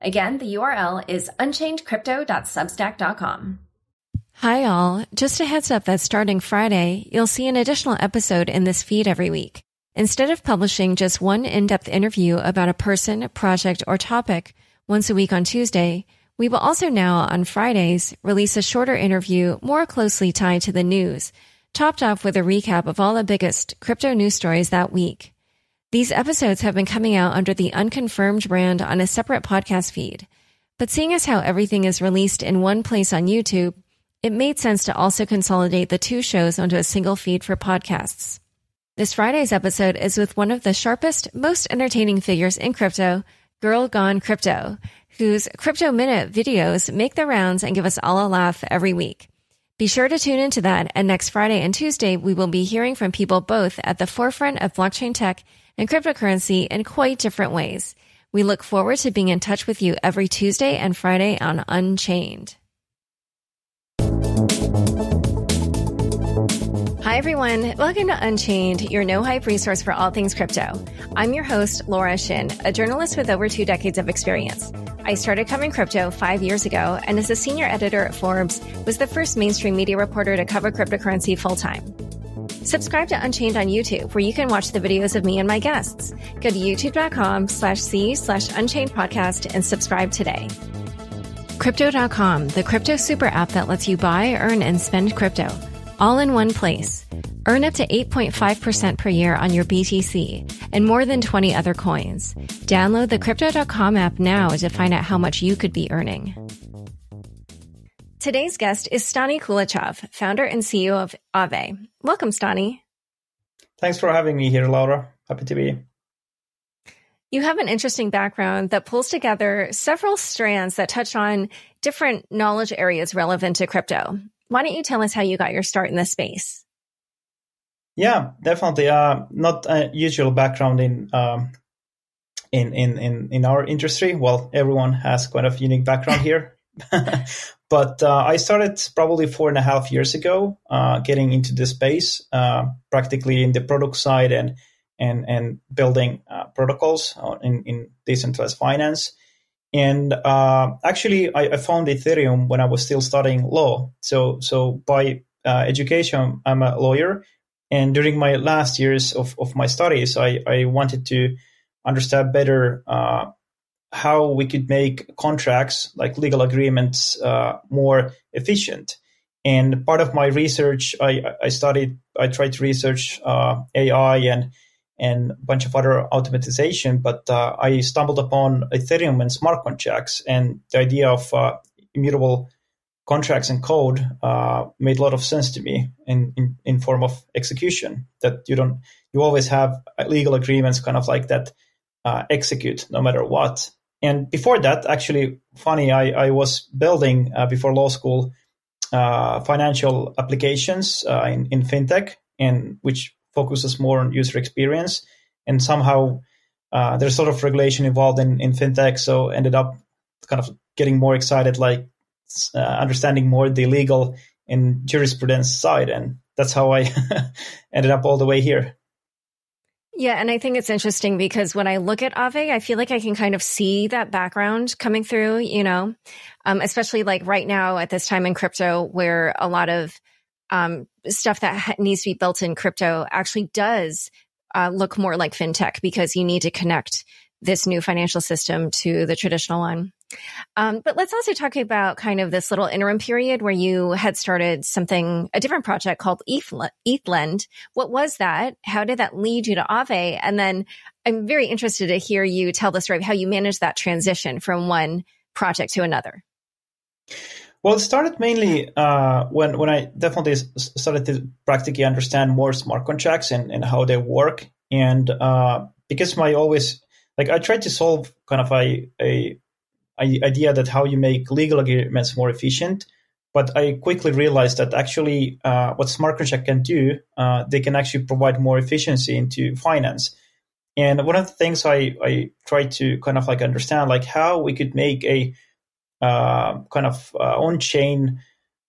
Again, the URL is unchainedcrypto.substack.com. Hi, all. Just a heads up that starting Friday, you'll see an additional episode in this feed every week. Instead of publishing just one in-depth interview about a person, project, or topic once a week on Tuesday, we will also now on Fridays release a shorter interview more closely tied to the news, topped off with a recap of all the biggest crypto news stories that week. These episodes have been coming out under the unconfirmed brand on a separate podcast feed. But seeing as how everything is released in one place on YouTube, it made sense to also consolidate the two shows onto a single feed for podcasts. This Friday's episode is with one of the sharpest, most entertaining figures in crypto, Girl Gone Crypto, whose Crypto Minute videos make the rounds and give us all a laugh every week. Be sure to tune into that, and next Friday and Tuesday, we will be hearing from people both at the forefront of blockchain tech and cryptocurrency in quite different ways. We look forward to being in touch with you every Tuesday and Friday on Unchained. Hi, everyone. Welcome to Unchained, your no hype resource for all things crypto. I'm your host, Laura Shin, a journalist with over two decades of experience. I started covering crypto five years ago, and as a senior editor at Forbes, was the first mainstream media reporter to cover cryptocurrency full time. Subscribe to Unchained on YouTube, where you can watch the videos of me and my guests. Go to youtube.com slash c slash unchained podcast and subscribe today. Crypto.com, the crypto super app that lets you buy, earn, and spend crypto all in one place. Earn up to 8.5% per year on your BTC and more than 20 other coins. Download the Crypto.com app now to find out how much you could be earning. Today's guest is Stani Kulechov, founder and CEO of Aave. Welcome, Stani. Thanks for having me here, Laura. Happy to be. You have an interesting background that pulls together several strands that touch on different knowledge areas relevant to crypto. Why don't you tell us how you got your start in this space? Yeah, definitely. Uh, not a usual background in, um, in in in in our industry. Well, everyone has kind of unique background here, but uh, I started probably four and a half years ago, uh, getting into the space, uh, practically in the product side and and and building uh, protocols in in decentralized finance. And uh, actually, I, I, found Ethereum when I was still studying law. So, so by uh, education, I'm a lawyer. And during my last years of, of my studies, I, I wanted to understand better uh, how we could make contracts, like legal agreements, uh, more efficient. And part of my research, I, I studied, I tried to research uh, AI and and a bunch of other automatization. But uh, I stumbled upon Ethereum and smart contracts, and the idea of uh, immutable contracts and code uh, made a lot of sense to me in, in, in form of execution. That you don't you always have legal agreements, kind of like that, uh, execute no matter what. And before that, actually, funny, I, I was building uh, before law school uh, financial applications in, in fintech, and which focuses more on user experience. And somehow uh, there's sort of regulation involved in, in fintech. So ended up kind of getting more excited, like uh, understanding more the legal and jurisprudence side. And that's how I ended up all the way here. Yeah, and I think it's interesting because when I look at Aave, I feel like I can kind of see that background coming through, you know, um, especially like right now at this time in crypto where a lot of um, stuff that ha- needs to be built in crypto actually does uh, look more like fintech because you need to connect this new financial system to the traditional one. Um, but let's also talk about kind of this little interim period where you had started something, a different project called ETHLend. What was that? How did that lead you to Aave? And then I'm very interested to hear you tell the story of how you managed that transition from one project to another. Well, it started mainly uh, when when I definitely started to practically understand more smart contracts and, and how they work, and uh, because my always like I tried to solve kind of a a idea that how you make legal agreements more efficient. But I quickly realized that actually, uh, what smart contract can do, uh, they can actually provide more efficiency into finance. And one of the things I, I tried to kind of like understand, like how we could make a uh, kind of uh, on-chain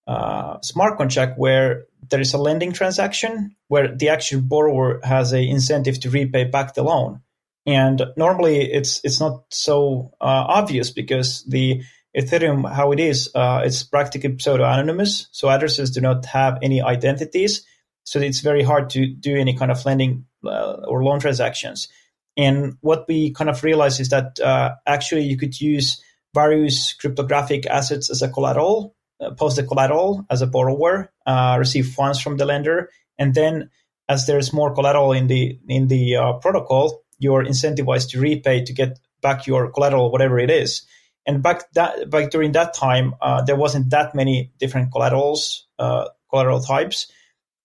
uh, smart contract where there is a lending transaction where the actual borrower has a incentive to repay back the loan. And normally it's it's not so uh, obvious because the Ethereum, how it is, uh, it's practically pseudo anonymous. So addresses do not have any identities. So it's very hard to do any kind of lending uh, or loan transactions. And what we kind of realized is that uh, actually you could use various cryptographic assets as a collateral, uh, post the collateral as a borrower, uh, receive funds from the lender, and then as there's more collateral in the in the protocol, you're incentivized to repay to get back your collateral, whatever it is. And back that back during that time, uh, there wasn't that many different collaterals, uh, collateral types.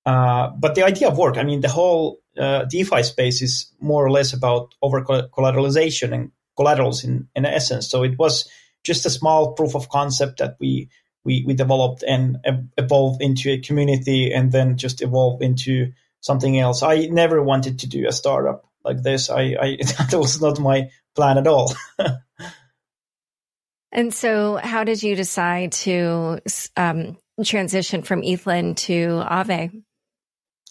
Uh, but the idea of work, I mean, the whole DeFi space is more or less about over collateralization and collaterals in, in essence. So it was just a small proof of concept that we we, we developed and evolved into a community and then just evolved into something else. I never wanted to do a startup like this. I, I that was not my plan at all. and so, how did you decide to um, transition from ETHLend to Aave?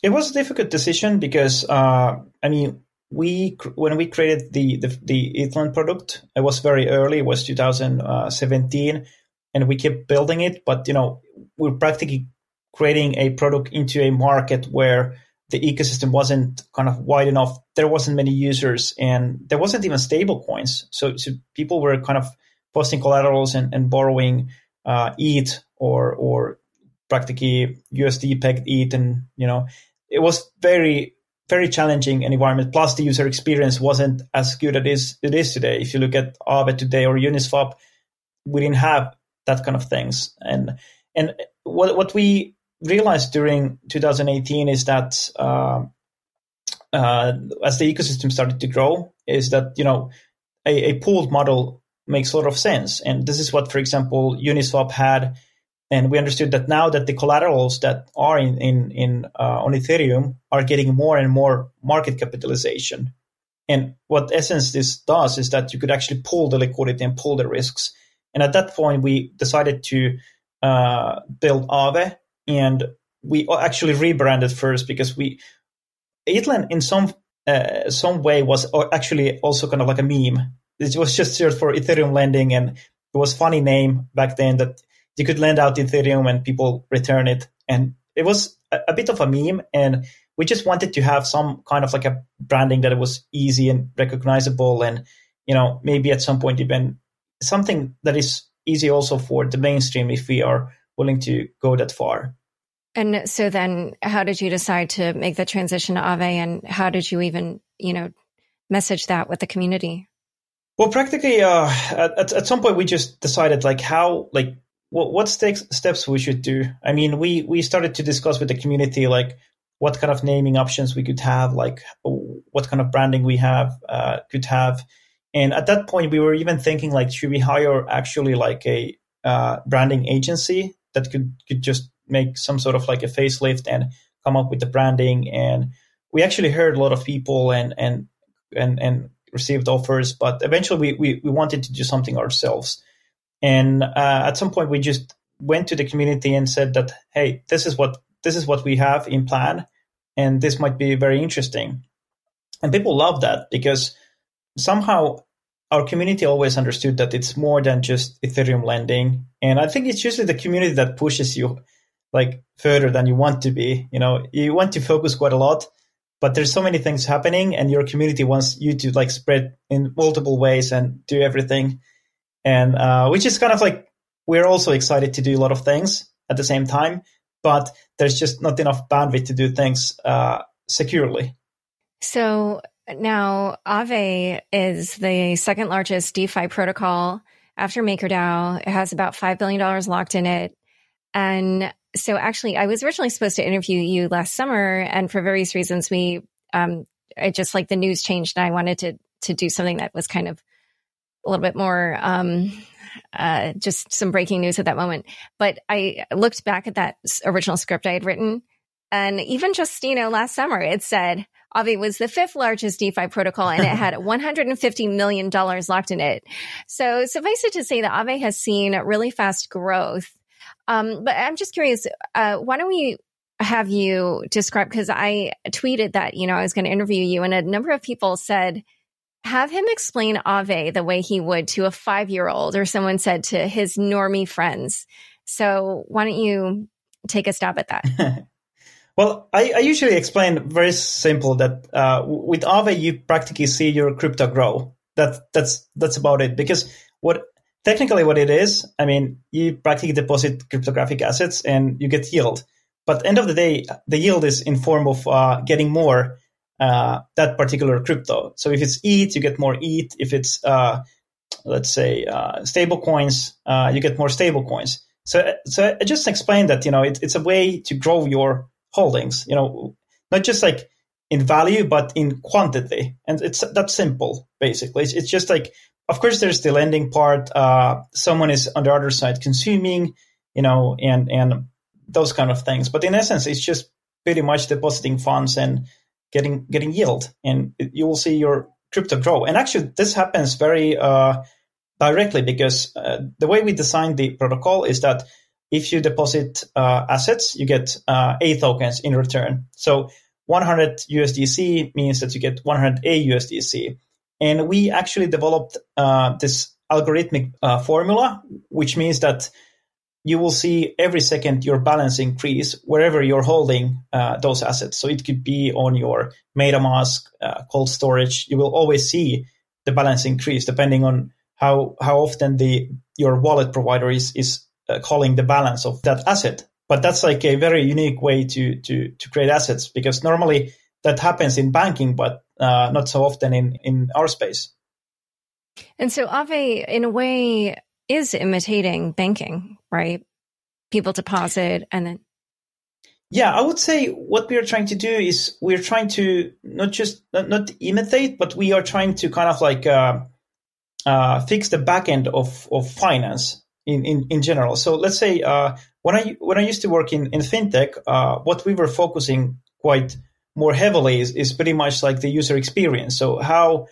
It was a difficult decision because uh, I mean we when we created the the, the ETHLend product, it was very early. It was 2017, and we kept building it. But you know, we're practically creating a product into a market where the ecosystem wasn't kind of wide enough. There wasn't many users, and there wasn't even stable coins. So, so people were kind of posting collaterals and, and borrowing uh, ETH or or practically USD pegged ETH, and you know, it was very very challenging environment. Plus, the user experience wasn't as good as it is today. If you look at Aave today or Uniswap, we didn't have that kind of things. And and what what we realized during 2018 is that uh, uh, as the ecosystem started to grow, is that you know a, a pooled model makes a lot of sense. And this is what, for example, Uniswap had and we understood that now that the collaterals that are in in, in uh, on Ethereum are getting more and more market capitalization. And what essence this does is that you could actually pull the liquidity and pull the risks. And at that point, we decided to uh, build Aave, and we actually rebranded first because we ETHLend in some uh, some way was actually also kind of like a meme. It was just searched for Ethereum lending, and it was funny name back then that you could lend out Ethereum and people return it. And it was a, a, bit of a meme. And we just wanted to have some kind of like a branding that it was easy and recognizable. And, you know, maybe at some point even something that is easy also for the mainstream if we are willing to go that far. And so then how did you decide to make the transition to Aave and how did you even, you know, message that with the community? Well, practically, uh, at, at some point we just decided like how, like what, what steps we should do? I mean, we we started to discuss with the community like what kind of naming options we could have, like what kind of branding we have uh, could have, and at that point we were even thinking like should we hire actually like a uh, branding agency that could could just make some sort of like a facelift and come up with the branding and we actually heard a lot of people and and and and received offers but eventually we, we, we wanted to do something ourselves and uh, at some point, we just went to the community and said that, hey, this is what this is what we have in plan, and this might be very interesting. And people love that because somehow our community always understood that it's more than just Ethereum lending. And I think it's usually the community that pushes you like further than you want to be. You know, you want to focus quite a lot, but there's so many things happening and your community wants you to like spread in multiple ways and do everything and uh, which is kind of like we're also excited to do a lot of things at the same time, but there's just not enough bandwidth to do things uh, securely. So now Aave is the second largest DeFi protocol after MakerDAO. It has about $5 billion locked in it. And so actually, I was originally supposed to interview you last summer. And for various reasons, we, um, it just like the news changed and I wanted to, to do something that was kind of a little bit more, um, uh, just some breaking news at that moment. But I looked back at that original script I had written, and even just you know last summer it said Aave was the fifth largest DeFi protocol and it had 150 million dollars locked in it. So suffice it to say that Aave has seen really fast growth. Um, but I'm just curious, uh, why don't we have you describe because I tweeted that you know I was going to interview you, and a number of people said have him explain Aave the way he would to a five year old, or someone said to his normie friends. So why don't you take a stab at that? well, I, I, usually explain very simple that uh, with Aave you practically see your crypto grow. That that's that's about it. Because what technically what it is, I mean, you practically deposit cryptographic assets and you get yield. But end of the day, the yield is in form of uh, getting more uh, that particular crypto. So if it's ETH, you get more ETH. If it's uh, let's say uh, stable coins, uh, you get more stable coins. So so I just explained that you know it, it's a way to grow your holdings. You know, not just like in value, but in quantity, and it's that simple. Basically, it's, it's just like of course there's the lending part. Uh, someone is on the other side consuming, you know, and and those kind of things. But in essence, it's just pretty much depositing funds and getting getting yield, and you will see your crypto grow. And actually, this happens very uh, directly because uh, the way we designed the protocol is that if you deposit uh, assets, you get uh, A tokens in return. So 100 USDC means that you get 100 A USDC. And we actually developed uh, this algorithmic uh, formula, which means that you will see every second your balance increase wherever you're holding uh, those assets. So it could be on your MetaMask, uh, cold storage. You will always see the balance increase depending on how how often the your wallet provider is is uh, calling the balance of that asset. But that's like a very unique way to to to create assets because normally that happens in banking, but uh, not so often in in our space. And so Aave, in a way, is imitating banking, right? People deposit and then. Yeah, I would say what we are trying to do is we're trying to not just not, not imitate, but we are trying to kind of like uh, uh, fix the back end of, of finance in, in, in general. So let's say uh, when I when I used to work in in fintech, uh, what we were focusing quite more heavily is, is pretty much like the user experience. So how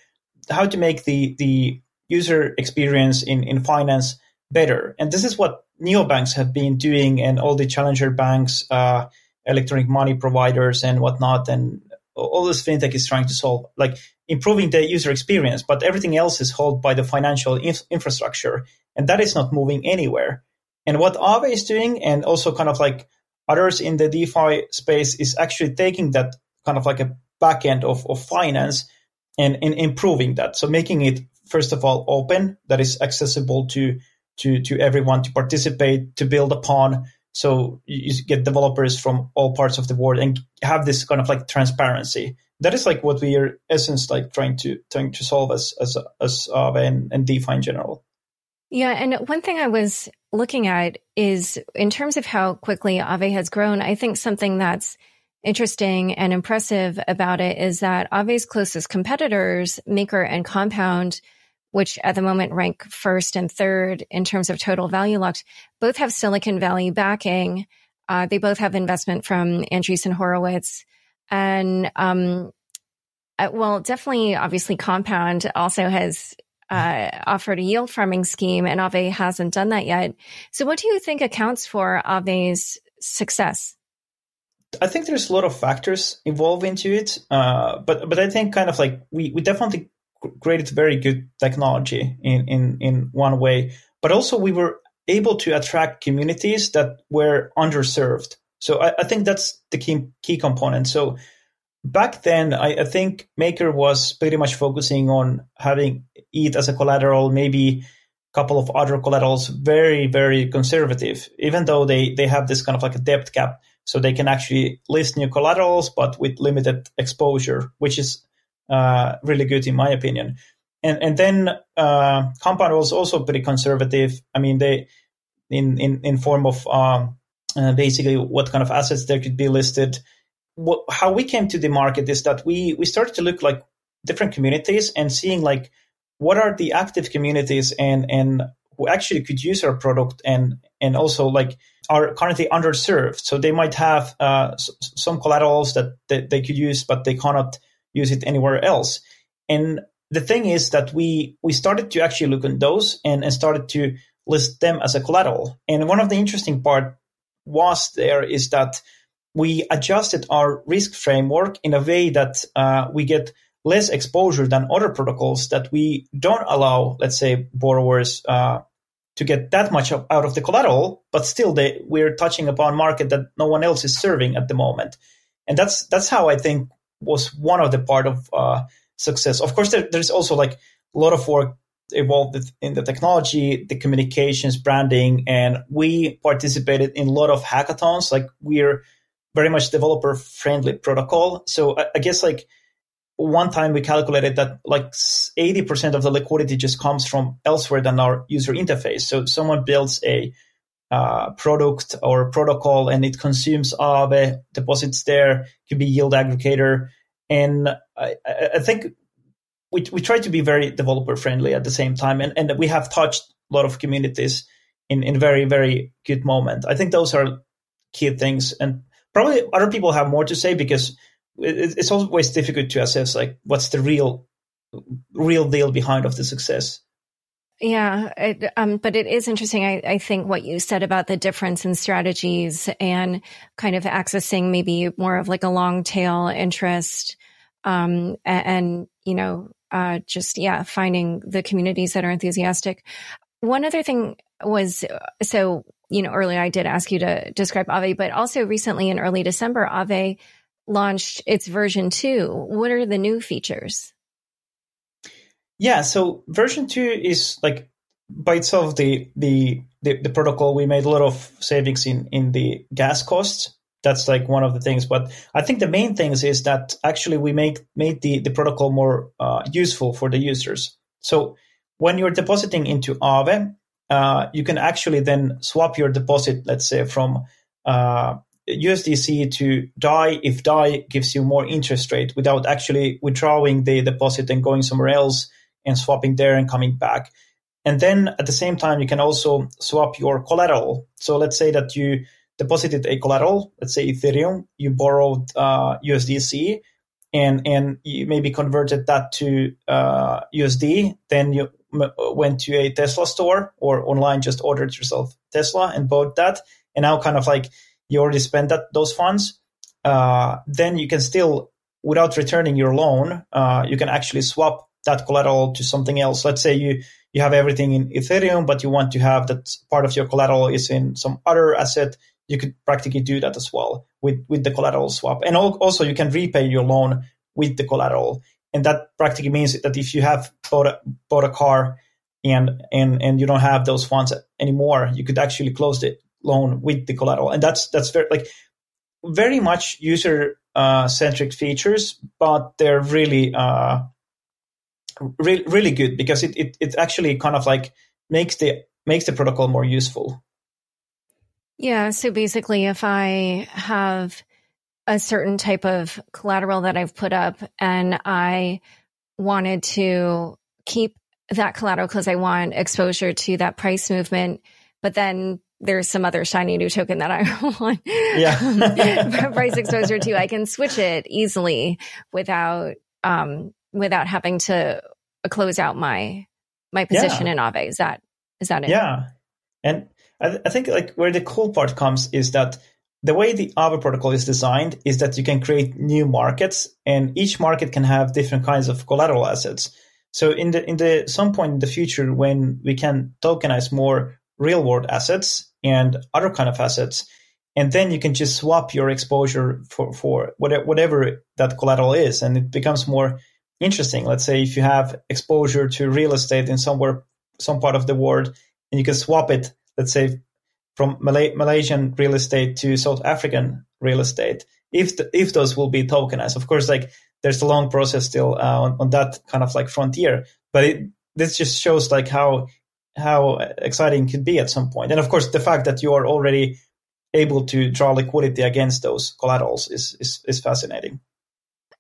how to make the the user experience in, in finance better. And this is what neobanks have been doing and all the challenger banks, uh, electronic money providers and whatnot. And all this fintech is trying to solve, like improving the user experience, but everything else is held by the financial inf- infrastructure. And that is not moving anywhere. And what Aave is doing and also kind of like others in the DeFi space is actually taking that kind of like a back end of, of finance and, and improving that. So making it first of all open that is accessible to to to everyone to participate to build upon so you get developers from all parts of the world and have this kind of like transparency that is like what we are essence like trying to trying to solve as as as uh, and, and defi in general yeah and one thing i was looking at is in terms of how quickly Aave has grown i think something that's interesting and impressive about it is that Aave's closest competitors, Maker and Compound, which at the moment rank first and third in terms of total value locked, both have Silicon Valley backing. Uh, they both have investment from Andreessen Horowitz. And, um, uh, well, definitely, obviously, Compound also has uh, offered a yield farming scheme, and Aave hasn't done that yet. So, what do you think accounts for Aave's success? I think there's a lot of factors involved into it, uh, but but I think kind of like we we definitely created very good technology in in in one way, but also we were able to attract communities that were underserved. So I, I think that's the key key component. So back then, I, I, think Maker was pretty much focusing on having ETH as a collateral, maybe a couple of other collaterals, very very conservative. Even though they they have this kind of like a depth cap so they can actually list new collaterals, but with limited exposure, which is uh, really good in my opinion. And and then uh, Compound was also pretty conservative. I mean, they in in in form of um, uh, basically what kind of assets there could be listed. What, how we came to the market is that we we started to look like different communities and seeing like what are the active communities and and who actually could use our product and and also like are currently underserved. So they might have uh, s- some collaterals that, that they could use, but they cannot use it anywhere else. And the thing is that we we started to actually look at those and, and started to list them as a collateral. And one of the interesting part was there is that we adjusted our risk framework in a way that uh, we get less exposure than other protocols that we don't allow, let's say, borrowers uh, to get that much out of the collateral, but still they, we're touching upon market that no one else is serving at the moment. And that's that's how I think was one of the part of uh, success. Of course, there, there's also like a lot of work involved in the technology, the communications, branding, and we participated in a lot of hackathons. Like we're very much developer friendly protocol. So I, I guess like one time we calculated that like 80% of the liquidity just comes from elsewhere than our user interface. So someone builds a uh, product or protocol and it consumes Aave, deposits there, could be yield aggregator. And I, I think we, we try to be very developer friendly at the same time. And, and we have touched a lot of communities in, in very, very good moment. I think those are key things. And probably other people have more to say because it's always difficult to assess like what's the real real deal behind of the success yeah, it, um, but it is interesting. I, I, think what you said about the difference in strategies and kind of accessing maybe more of like a long tail interest, um, and, and, you know, uh, just yeah, finding the communities that are enthusiastic. One other thing was so you know earlier I did ask you to describe Aave, but also recently in early December, Aave launched its version two. What are the new features? Yeah, so version two is like by itself the, the the the, protocol. We made a lot of savings in in the gas costs. That's like one of the things. But I think the main things is that actually we make made the the protocol more uh, useful for the users. So when you're depositing into Aave, uh, you can actually then swap your deposit, let's say from uh, USDC to DAI if DAI gives you more interest rate without actually withdrawing the deposit and going somewhere else and swapping there and coming back. And then at the same time, you can also swap your collateral. So let's say that you deposited a collateral, let's say Ethereum, you borrowed uh, USDC, and and you maybe converted that to uh, USD. Then you went to a Tesla store or online, just ordered yourself Tesla and bought that, and now kind of like you already spent that those funds. Uh, then you can still, without returning your loan, uh, you can actually swap that collateral to something else. Let's say you you have everything in Ethereum, but you want to have that part of your collateral is in some other asset. You could practically do that as well with with the collateral swap, and also you can repay your loan with the collateral. And that practically means that if you have bought a, bought a car and and and you don't have those funds anymore, you could actually close the loan with the collateral, and that's that's very like very much user uh, centric features, but they're really uh, re- really good because it, it it actually kind of like makes the makes the protocol more useful. Yeah. So basically, if I have a certain type of collateral that I've put up and I wanted to keep that collateral because I want exposure to that price movement, but then there's some other shiny new token that I want yeah. price exposure to, I can switch it easily without um, without having to close out my my position yeah. in Aave. Is that is that it? Yeah, and I, I think like where the cool part comes is that the way the Aave protocol is designed is that you can create new markets, and each market can have different kinds of collateral assets. So in the in the some point in the future when we can tokenize more real world assets and other kind of assets, and then you can just swap your exposure for for whatever, whatever that collateral is, and it becomes more interesting. Let's say if you have exposure to real estate in somewhere, some part of the world, and you can swap it, let's say from Malay- Malaysian real estate to South African real estate, if the, if those will be tokenized, of course, like there's a long process still uh, on, on that kind of like frontier, but it, this just shows like how how exciting it could be at some point. And of course, the fact that you are already able to draw liquidity against those collaterals is is, is fascinating.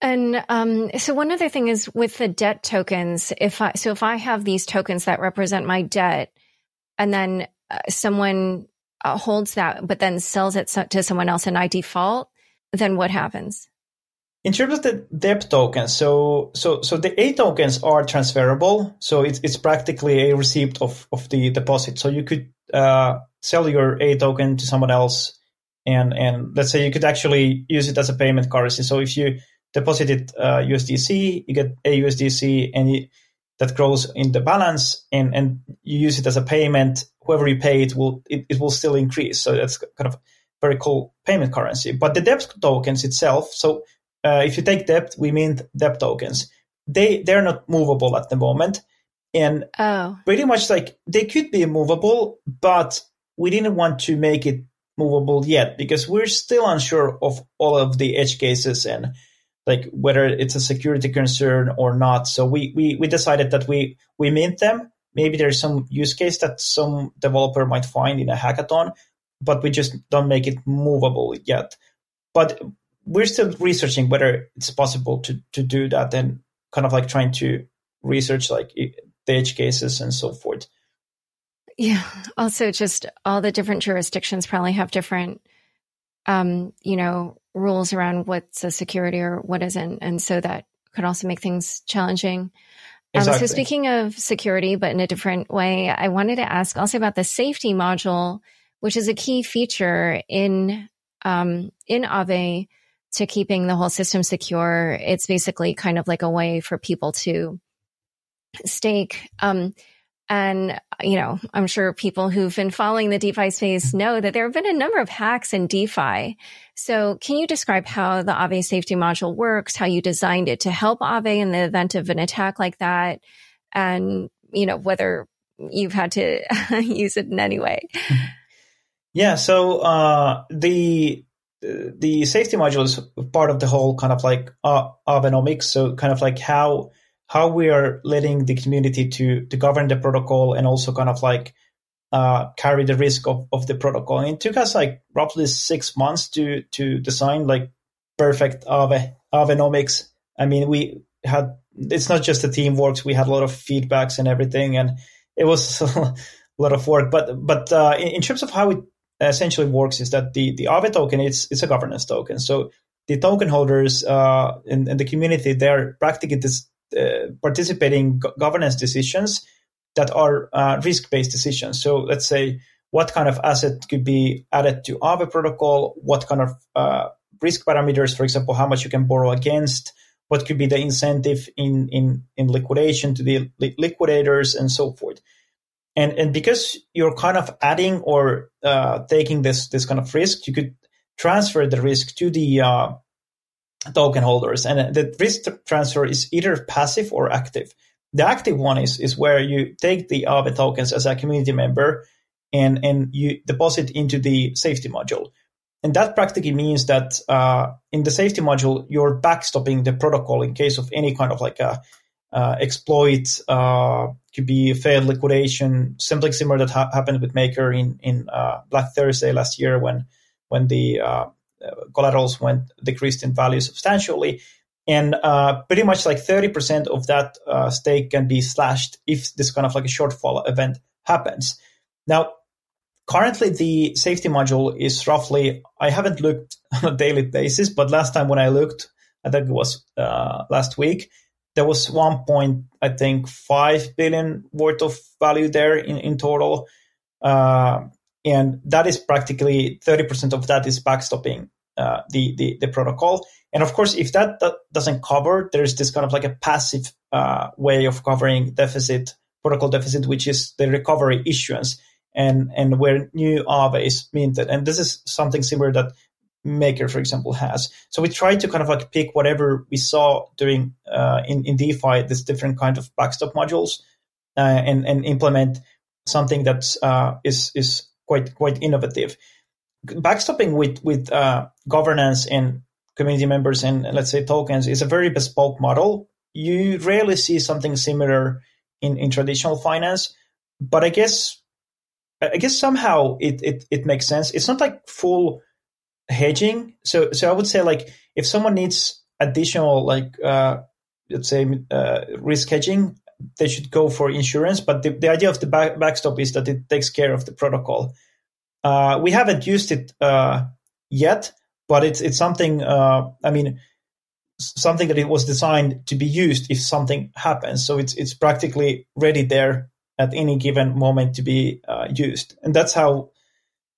And um, so one other thing is with the debt tokens, if I so if I have these tokens that represent my debt, and then uh, someone uh, holds that, but then sells it to someone else and I default, then what happens? In terms of the debt tokens, so so so the A tokens are transferable. So it's it's practically a receipt of of the deposit. So you could uh, sell your A token to someone else, and and let's say you could actually use it as a payment currency. So if you deposit it uh, USDC, you get a USDC, and that grows in the balance, and and you use it as a payment. Whoever you pay it will it, it will still increase. So that's kind of very cool payment currency. But the debt tokens itself, so uh, if you take debt, we mean debt tokens. They they're not movable at the moment, and oh. pretty much like they could be movable, but we didn't want to make it movable yet because we're still unsure of all of the edge cases and like whether it's a security concern or not. So we we we decided that we we mint them. Maybe there's some use case that some developer might find in a hackathon, but we just don't make it movable yet. But we're still researching whether it's possible to to do that and kind of like trying to research like the edge cases and so forth. Yeah. Also, just all the different jurisdictions probably have different, um, you know, rules around what's a security or what isn't, and so that could also make things challenging. Exactly. Um, so, speaking of security, but in a different way, I wanted to ask also about the safety module, which is a key feature in um, in Aave to keeping the whole system secure. It's basically kind of like a way for people to stake. Um, and, you know, I'm sure people who've been following the DeFi space know that there have been a number of hacks in DeFi. So can you describe how the Aave safety module works, how you designed it to help Aave in the event of an attack like that? And, you know, whether you've had to use it in any way. Yeah. So, uh, the, the safety module is part of the whole kind of like uh, Aavenomics. So kind of like how how we are letting the community to to govern the protocol and also kind of like uh, carry the risk of, of the protocol. And it took us like roughly six months to to design like perfect Aave Aavenomics. I mean, we had it's not just the teamwork. We had a lot of feedbacks and everything, and it was a lot of work. But but uh, in, in terms of how it essentially works is that the the Aave token it's it's a governance token. So the token holders uh, the community they're practically this, participating go- governance decisions that are uh, risk based decisions. So let's say what kind of asset could be added to Aave protocol, what kind of uh, risk parameters, for example, how much you can borrow against, what could be the incentive in in in liquidation to the li- liquidators, and so forth and and because you're kind of adding or uh, taking this this kind of risk, you could transfer the risk to the uh, token holders, and the risk transfer is either passive or active. The active one is is where you take the Aave tokens as a community member, and and you deposit into the safety module. And that practically means that uh, in the safety module, you're backstopping the protocol in case of any kind of like a uh, exploit uh, could be a failed liquidation, something similar that ha- happened with Maker in in uh, Black Thursday last year when when the uh, collaterals went decreased in value substantially, and uh, pretty much like thirty percent of that uh, stake can be slashed if this kind of like a shortfall event happens. Now, currently the safety module is roughly I haven't looked on a daily basis, but last time when I looked, I think it was last week there was one point I think five billion worth of value there in in total, uh, and that is practically thirty percent of that is backstopping uh, the, the the protocol. And of course, if that, that doesn't cover, there's this kind of like a passive uh, way of covering deficit protocol deficit, which is the recovery issuance and and where new Aave is minted. And this is something similar that Maker, for example, has. So we tried to kind of like pick whatever we saw doing uh, in in DeFi, this different kind of backstop modules, uh, and and implement something that uh, is is quite quite innovative. Backstopping with with uh, governance and community members and let's say tokens is a very bespoke model. You rarely see something similar in, in traditional finance, but I guess I guess somehow it, it it makes sense. It's not like full hedging. So so I would say like if someone needs additional like uh, let's say uh, risk hedging, they should go for insurance. But the, the idea of the back, backstop is that it takes care of the protocol. Uh, we haven't used it uh, yet, but it's it's something. Uh, I mean, something that it was designed to be used if something happens. So it's it's practically ready there at any given moment to be uh, used, and that's how.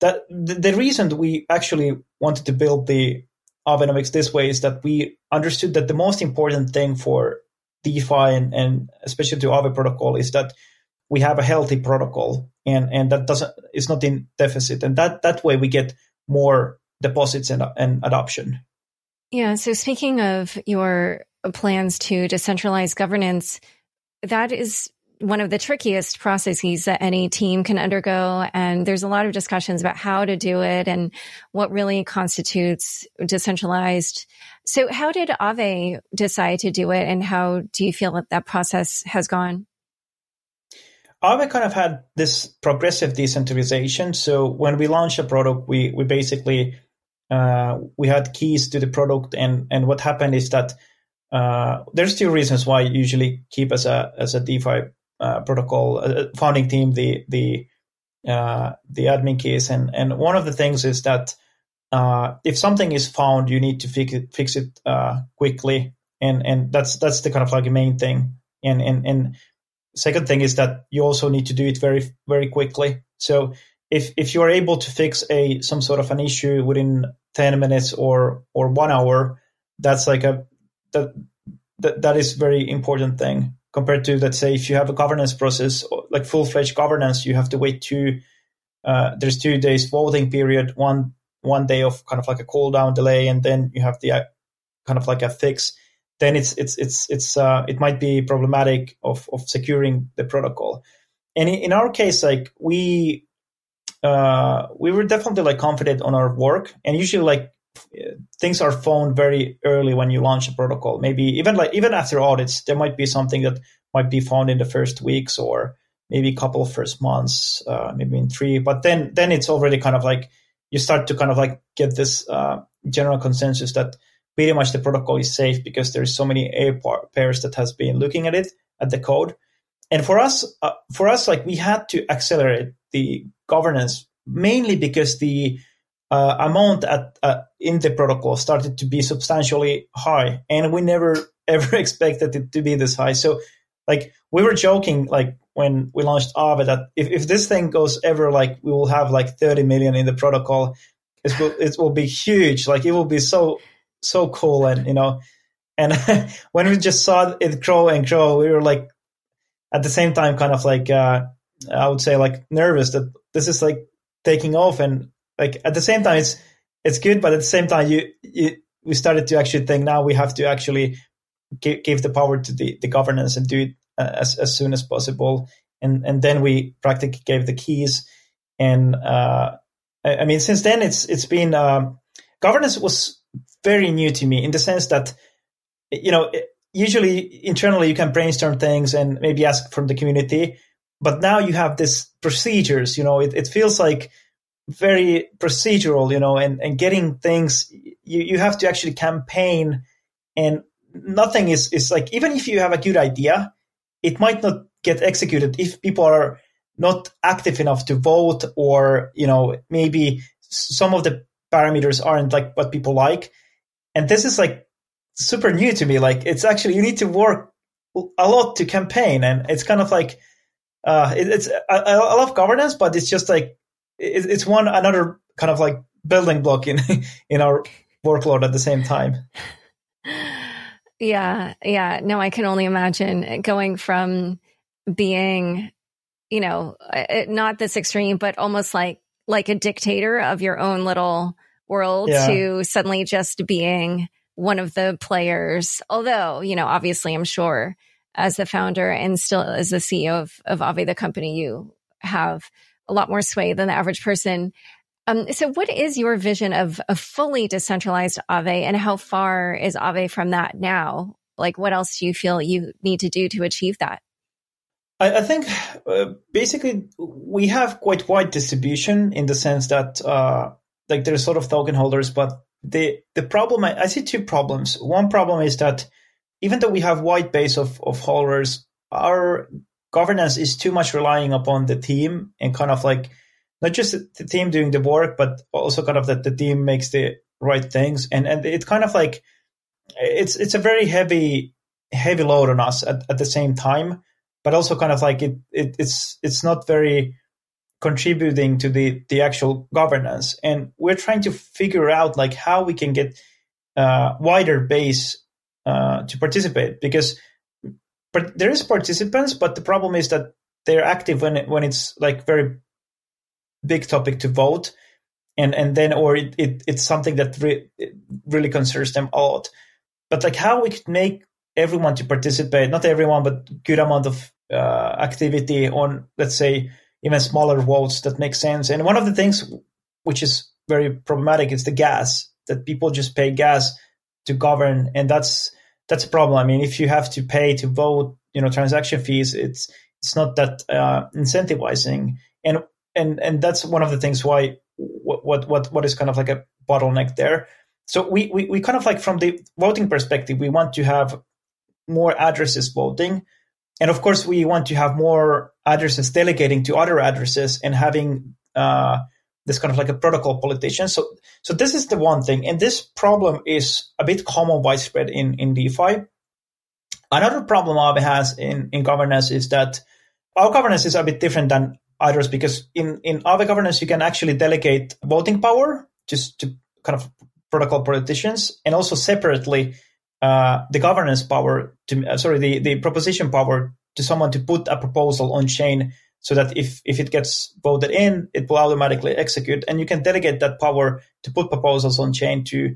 That the, the reason we actually wanted to build the Aavenomics this way is that we understood that the most important thing for DeFi and, and especially to Aave protocol is that we have a healthy protocol and, and that doesn't it's not in deficit and that that way we get more deposits and, and adoption. Yeah. So speaking of your plans to decentralize governance, that is one of the trickiest processes that any team can undergo. And there's a lot of discussions about how to do it and what really constitutes decentralized. So how did Aave decide to do it and how do you feel that that process has gone? Aave kind of had this progressive decentralization. So when we launched a product, we, we basically, uh, we had keys to the product and, and what happened is that uh, there's two reasons why you usually keep as a as a DeFi uh, protocol uh, founding team the the uh, the admin keys and and one of the things is that uh, if something is found you need to fix it fix it uh, quickly. And and that's that's the kind of like main thing. And and and second thing is that you also need to do it very very quickly. So if if you are able to fix a some sort of an issue within 10 minutes or or one hour that's like a that that, that is very important thing compared to let's say if you have a governance process like full-fledged governance you have to wait two uh, there's two days voting period one one day of kind of like a cool down delay and then you have the uh, kind of like a fix then it's it's it's it's uh, it might be problematic of of securing the protocol and in, our case like we uh, we were definitely like confident on our work and usually like things are found very early when you launch a protocol. Maybe even like even after audits, there might be something that might be found in the first weeks or maybe a couple of first months, uh, maybe in three. But then then it's already kind of like you start to kind of like get this uh, general consensus that pretty much the protocol is safe because there's so many A pairs that has been looking at it at the code. And for us, uh, for us, like we had to accelerate the governance mainly because the uh, amount at uh, in the protocol started to be substantially high, and we never ever expected it to be this high. So, like we were joking, like when we launched Aave, that if, if this thing goes ever, like we will have like 30 million in the protocol, it will it will be huge. Like it will be so so cool, and you know, and when we just saw it grow and grow, we were like, at the same time, kind of like uh, I would say like nervous that this is like taking off and like at the same time it's it's good but at the same time you, you we started to actually think now we have to actually give, give the power to the, the governance and do it uh, as, as soon as possible. And and then we practically gave the keys. And uh, I, I, mean since then it's it's been um, governance was very new to me in the sense that you know usually internally you can brainstorm things and maybe ask from the community but now you have this procedures you know it, it feels like very procedural, you know, and, and getting things, you, you have to actually campaign and nothing is, is like, even if you have a good idea, it might not get executed if people are not active enough to vote or, you know, maybe some of the parameters aren't like what people like. And this is like super new to me. Like it's actually, you need to work a lot to campaign and it's kind of like, uh, it, it's, I, I love governance, but it's just like, it's one another kind of like building block in in our workload at the same time. Yeah, yeah. No, I can only imagine going from being, you know, eh, eh, not this extreme, but almost like like a dictator of your own little world yeah. to suddenly just being one of the players. Although, you know, obviously, I'm sure as the founder and still as the CEO of, of Aave, the company, you have a lot more sway than the average person. Um, so what is your vision of a fully decentralized Aave and how far is Aave from that now? Like what else do you feel you need to do to achieve that? I, I think uh, basically we have quite wide distribution in the sense that uh, like there's sort of token holders, but the the problem I, I see two problems. One problem is that even though we have wide base of, of holders, our governance is too much relying upon the team and kind of like not just the team doing the work, but also kind of that the team makes the right things. And and it kind of like it's it's a very heavy heavy load on us at, at the same time, but also kind of like it, it it's it's not very contributing to the the actual governance. And we're trying to figure out like how we can get uh, wider base uh, to participate because but there is participants, but the problem is that they're active when it, when it's like very big topic to vote, and and then or it, it it's something that re- really concerns them a lot. But like how we could make everyone to participate, not everyone, but good amount of uh, activity on let's say even smaller votes that make sense. And one of the things which is very problematic is the gas that people just pay gas to govern, and that's that's a problem. I mean, if you have to pay to vote, you know, transaction fees, it's it's not that uh, incentivizing, and and and that's one of the things why what what what is kind of like a bottleneck there. So we, we we kind of like from the voting perspective, we want to have more addresses voting, and of course we want to have more addresses delegating to other addresses and having uh, this kind of like a protocol politician. So, so this is the one thing, and this problem is a bit common widespread in in DeFi. Another problem Aave has in in governance is that our governance is a bit different than because in in Aave governance you can actually delegate voting power just to kind of protocol politicians, and also separately uh, the governance power to uh, sorry the the proposition power to someone to put a proposal on chain so that if, if it gets voted in, it will automatically execute. And you can delegate that power to put proposals on chain to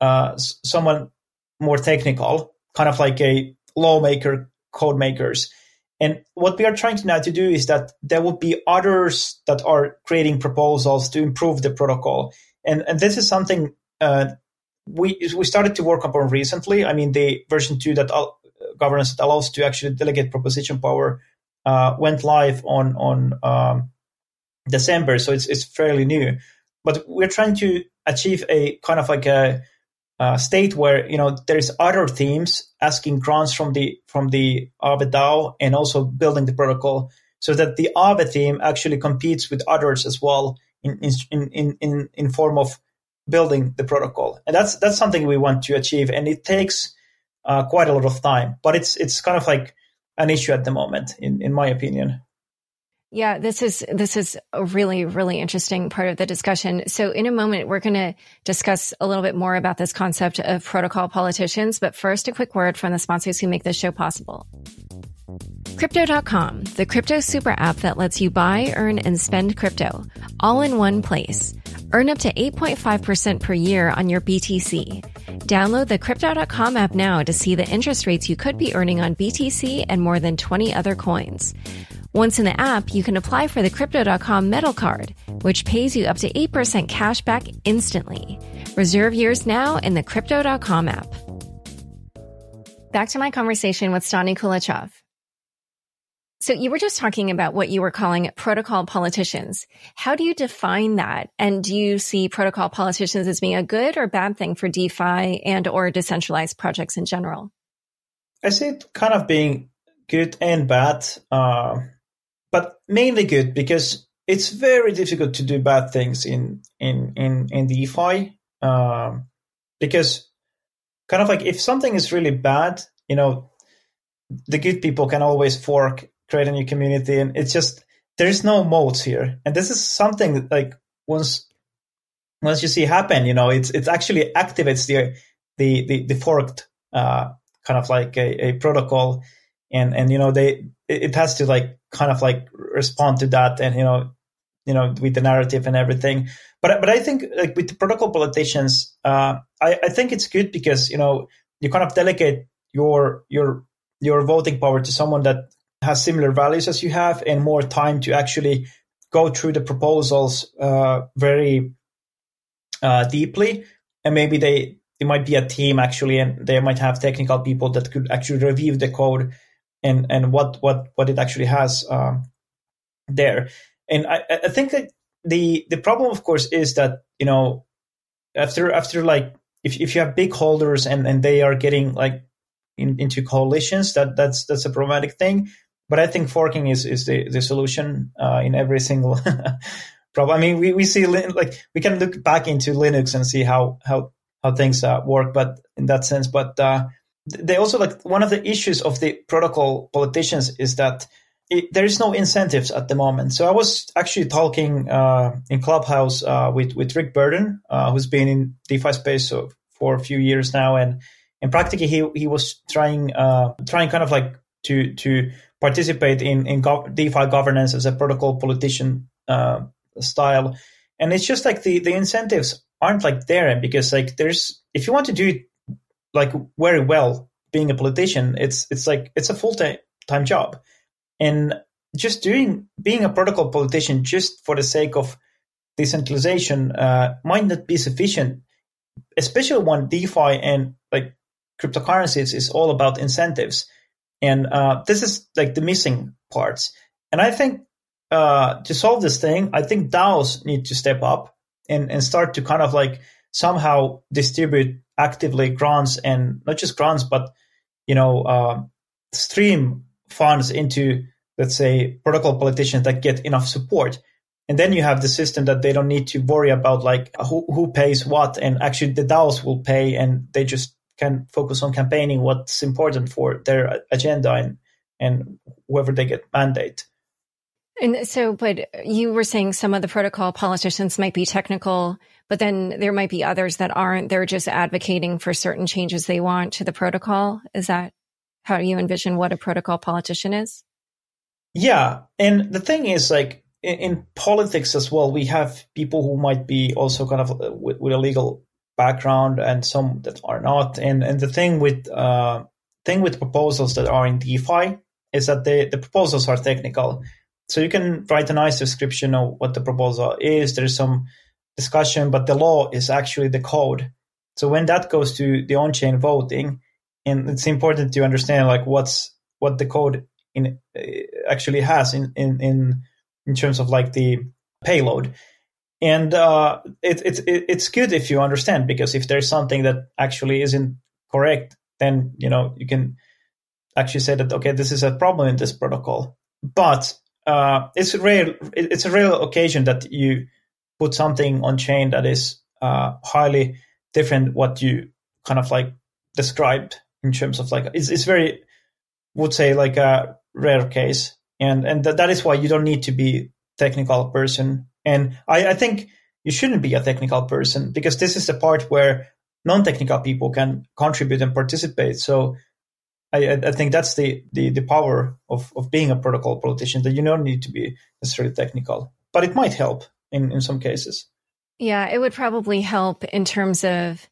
uh, someone more technical, kind of like a lawmaker, code makers. And what we are trying to now to do is that there will be others that are creating proposals to improve the protocol. And, and this is something uh, we we started to work upon recently. I mean, the version two that uh, governance that allows to actually delegate proposition power uh, went live on on um, December, so it's it's fairly new. But we're trying to achieve a kind of like a, a state where you know there's other teams asking grants from the from the Aave DAO and also building the protocol, so that the Aave team actually competes with others as well in in in in, in form of building the protocol, and that's that's something we want to achieve, and it takes uh, quite a lot of time, but it's it's kind of like an issue at the moment, in, in my opinion. Yeah, this is this is a really really interesting part of the discussion. So in a moment we're going to discuss a little bit more about this concept of protocol politicians, but first a quick word from the sponsors who make this show possible. Crypto.com, the crypto super app that lets you buy, earn, and spend crypto all in one place. Earn up to 8.5% per year on your BTC. Download the Crypto.com app now to see the interest rates you could be earning on BTC and more than 20 other coins. Once in the app, you can apply for the Crypto.com Metal Card, which pays you up to 8% cash back instantly. Reserve yours now in the Crypto.com app. Back to my conversation with Stani Kulechov. So you were just talking about what you were calling protocol politicians. How do you define that? And do you see protocol politicians as being a good or bad thing for DeFi and or decentralized projects in general? I see it kind of being good and bad, uh, but mainly good because it's very difficult to do bad things in in in in DeFi um, because kind of like if something is really bad, you know, the good people can always fork create a new community, and it's just there's no modes here, and this is something that, like once once you see happen, you know, it's it actually activates the the the, the forked uh, kind of like a, a protocol, and and you know they it has to like kind of like respond to that, and you know you know with the narrative and everything. But but I think like with protocol politicians, uh, I I think it's good because you know you kind of delegate your your your voting power to someone that has similar values as you have and more time to actually go through the proposals uh, very uh, deeply. And maybe they it might be a team actually, and they might have technical people that could actually review the code and and what what what it actually has um, there. And I, I think that the the problem, of course, is that you know after after like if if you have big holders and and they are getting like in, into coalitions. That that's that's a problematic thing. But I think forking is is the the solution uh, in every single problem. I mean, we, we see like we can look back into Linux and see how how how things uh, work, but in that sense, but uh, they also like one of the issues of the protocol politicians is that it, there is no incentives at the moment. So I was actually talking uh, in Clubhouse uh, with with Rick Burden, uh, who's been in DeFi space for a few years now, and and practically he he was trying uh, trying kind of like to to participate in in DeFi governance as a protocol politician uh, style, and it's just like the the incentives aren't like there and because like there's if you want to do like very well being a politician it's it's like it's a full time job and just doing being a protocol politician just for the sake of decentralization uh, might not be sufficient, especially when DeFi and like cryptocurrencies is all about incentives, and uh, this is like the missing parts. And I think uh, to solve this thing, I think DAOs need to step up and and start to kind of like somehow distribute actively grants and not just grants, but you know uh, stream funds into, let's say, protocol politicians that get enough support. And then you have the system that they don't need to worry about like who, who pays what. And actually the DAOs will pay and they just can focus on campaigning what's important for their agenda and, and whoever they get mandate. And so, but you were saying some of the protocol politicians might be technical, but then there might be others that aren't. They're just advocating for certain changes they want to the protocol. Is that how you envision what a protocol politician is? Yeah. And the thing is, like, in, politics as well, we have people who might be also kind of uh, with, with, a legal background and some that are not. And and the thing with uh, thing with proposals that are in DeFi is that the, the proposals are technical. So you can write a nice description of what the proposal is. There's some discussion, but the law is actually the code. So when that goes to the on-chain voting, and it's important to understand like what's what the code in uh, actually has in in in, in terms of like the payload and uh, it, it, it, it's good if you understand because if there's something that actually isn't correct then you know you can actually say that okay this is a problem in this protocol but uh, it's rare it's a rare occasion that you put something on chain that is uh, highly different what you kind of like described in terms of like it's, it's very would say like a rare case. And and th- that is why you don't need to be technical person. And I, I think you shouldn't be a technical person because this is the part where non-technical people can contribute and participate. So I, I think that's the, the, the power of, of being a protocol politician that you don't need to be necessarily technical, but it might help in, in some cases. Yeah, it would probably help in terms of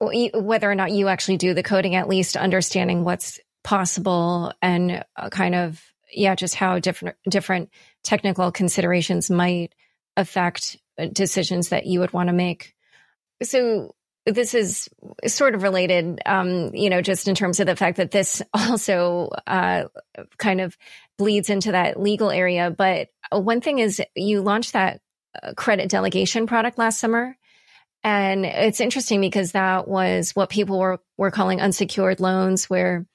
whether or not you actually do the coding, at least understanding what's possible and uh, kind of, yeah, just how different, different technical considerations might affect uh, decisions that you would want to make. So this is sort of related, um, you know, just in terms of the fact that this also uh, kind of bleeds into that legal area. But one thing is, you launched that uh, Uh, credit delegation product last summer. And it's interesting because that was what people were, were calling unsecured loans, where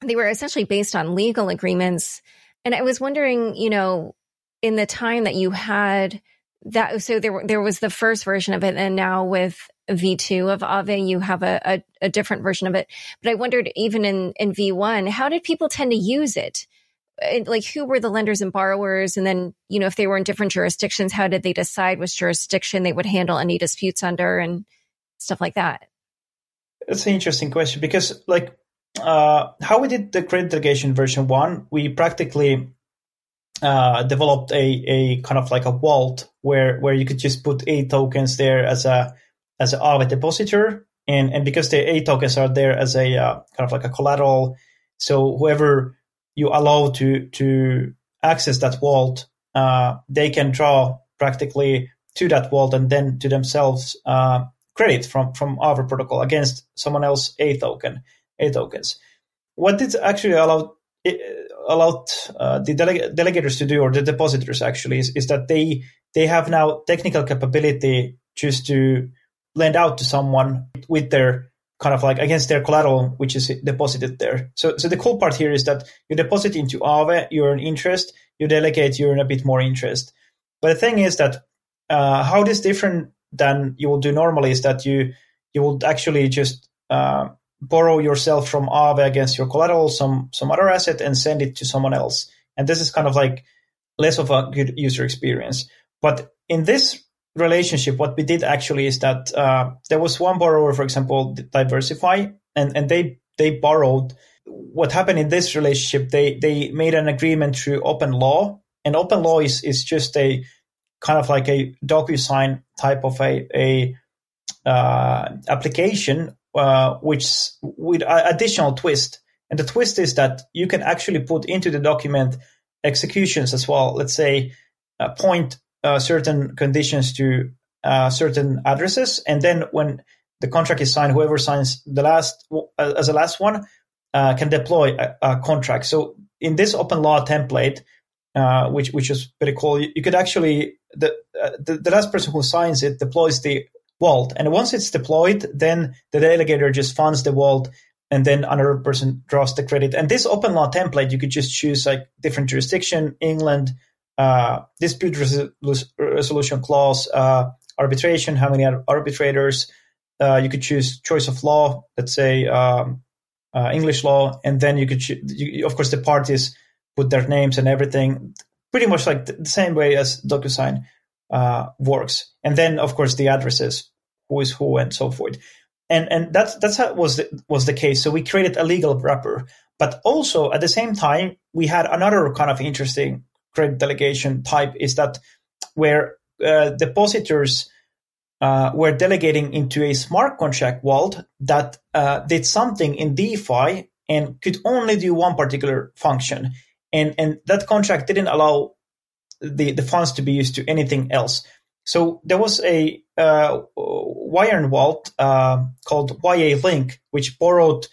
they were essentially based on legal agreements. And I was wondering, you know, in the time that you had that, so there, there was the first version of it. And now with V2 of Aave, you have a, a, a different version of it. But I wondered, even in, in V1, how did people tend to use it? Like who were the lenders and borrowers? And then you know if they were in different jurisdictions how did they decide which jurisdiction they would handle any disputes under and stuff like that? That's an interesting question because like uh, how we did the credit delegation version one we practically uh, developed a, a kind of like a vault where where you could just put a tokens there as a as a Aave depositor. And and because the a tokens are there as a uh, kind of like a collateral so whoever you allow to to access that vault, uh, they can draw practically to that vault and then to themselves uh, credit from from our protocol against someone else a token, a tokens. What it actually allowed allowed uh, the deleg- delegators to do, or the depositors actually, is, is that they they have now technical capability just to lend out to someone with their kind of like against their collateral, which is deposited there. So, so the cool part here is that you deposit into Aave, you earn interest, you delegate, you earn a bit more interest. But the thing is that uh, how this different than you will do normally is that you you will actually just uh, borrow yourself from Aave against your collateral, some some other asset, and send it to someone else. And this is kind of like less of a good user experience. But in this relationship, what we did actually is that uh, there was one borrower, for example, Diversify, and, and they they borrowed. What happened in this relationship? They they made an agreement through OpenLaw, and OpenLaw is is just a kind of like a DocuSign type of a a uh, application, uh, which with additional twist. And the twist is that you can actually put into the document executions as well. Let's say uh, point uh, certain conditions to uh, certain addresses, and then when the contract is signed, whoever signs the last uh, as the last one uh, can deploy a, a, contract. So in this OpenLaw template, uh, which which is pretty cool, you, you could actually the, the, the last person who signs it deploys the vault, and once it's deployed, then the delegator just funds the vault and then another person draws the credit. And this OpenLaw template, you could just choose like different jurisdiction, England, dispute res- resolution clause, uh, arbitration, how many arbitrators. Uh, you could choose choice of law, let's say um, uh, English law, and then you could, cho- you, of course, the parties put their names and everything, pretty much like the same way as DocuSign uh, works. And then, of course, the addresses, who is who, and so forth. And and that's that's how was the, was the case. So we created a legal wrapper, but also at the same time we had another kind of interesting credit delegation type is that where uh, depositors uh, were delegating into a smart contract vault that uh, did something in DeFi and could only do one particular function. And, and that contract didn't allow the, the funds to be used to anything else. So there was a uh, vault uh, called yaLINK, which borrowed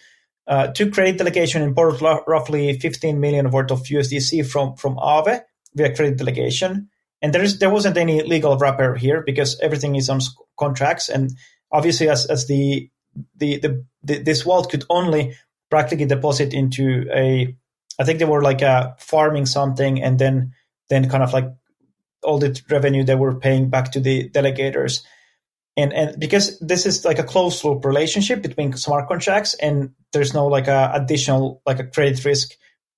uh, credit delegation and borrowed roughly 15 million worth of USDC from from Aave via credit delegation. And there is there wasn't any legal wrapper here because everything is on contracts. And obviously, as as the the, the, the this vault could only practically deposit into a, I think they were like uh, farming something and then then kind of like all the revenue they were paying back to the delegators. And and because this is like a closed loop relationship between smart contracts and there's no like a additional like a credit risk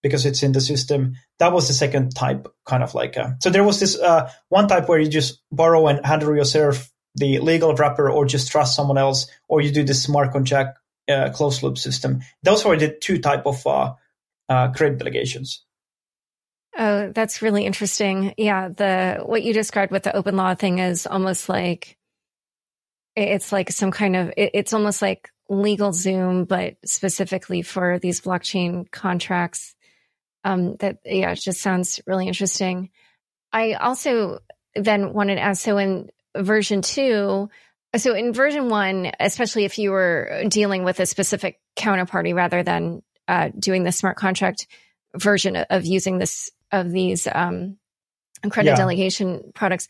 because it's in the system. That was the second type, kind of like. A, so there was this uh, one type where you just borrow and handle yourself the legal wrapper, or just trust someone else, or you do the smart contract uh, closed loop system. Those were the two type of uh, uh, credit delegations. Oh, that's really interesting. Yeah, the what you described with the OpenLaw thing is almost like it's like some kind of it's almost like LegalZoom, but specifically for these blockchain contracts um, that yeah, it just sounds really interesting. I also then wanted to ask, so in version two, so in version one, especially if you were dealing with a specific counterparty rather than uh, doing the smart contract version of using this of these um, credit yeah. delegation products,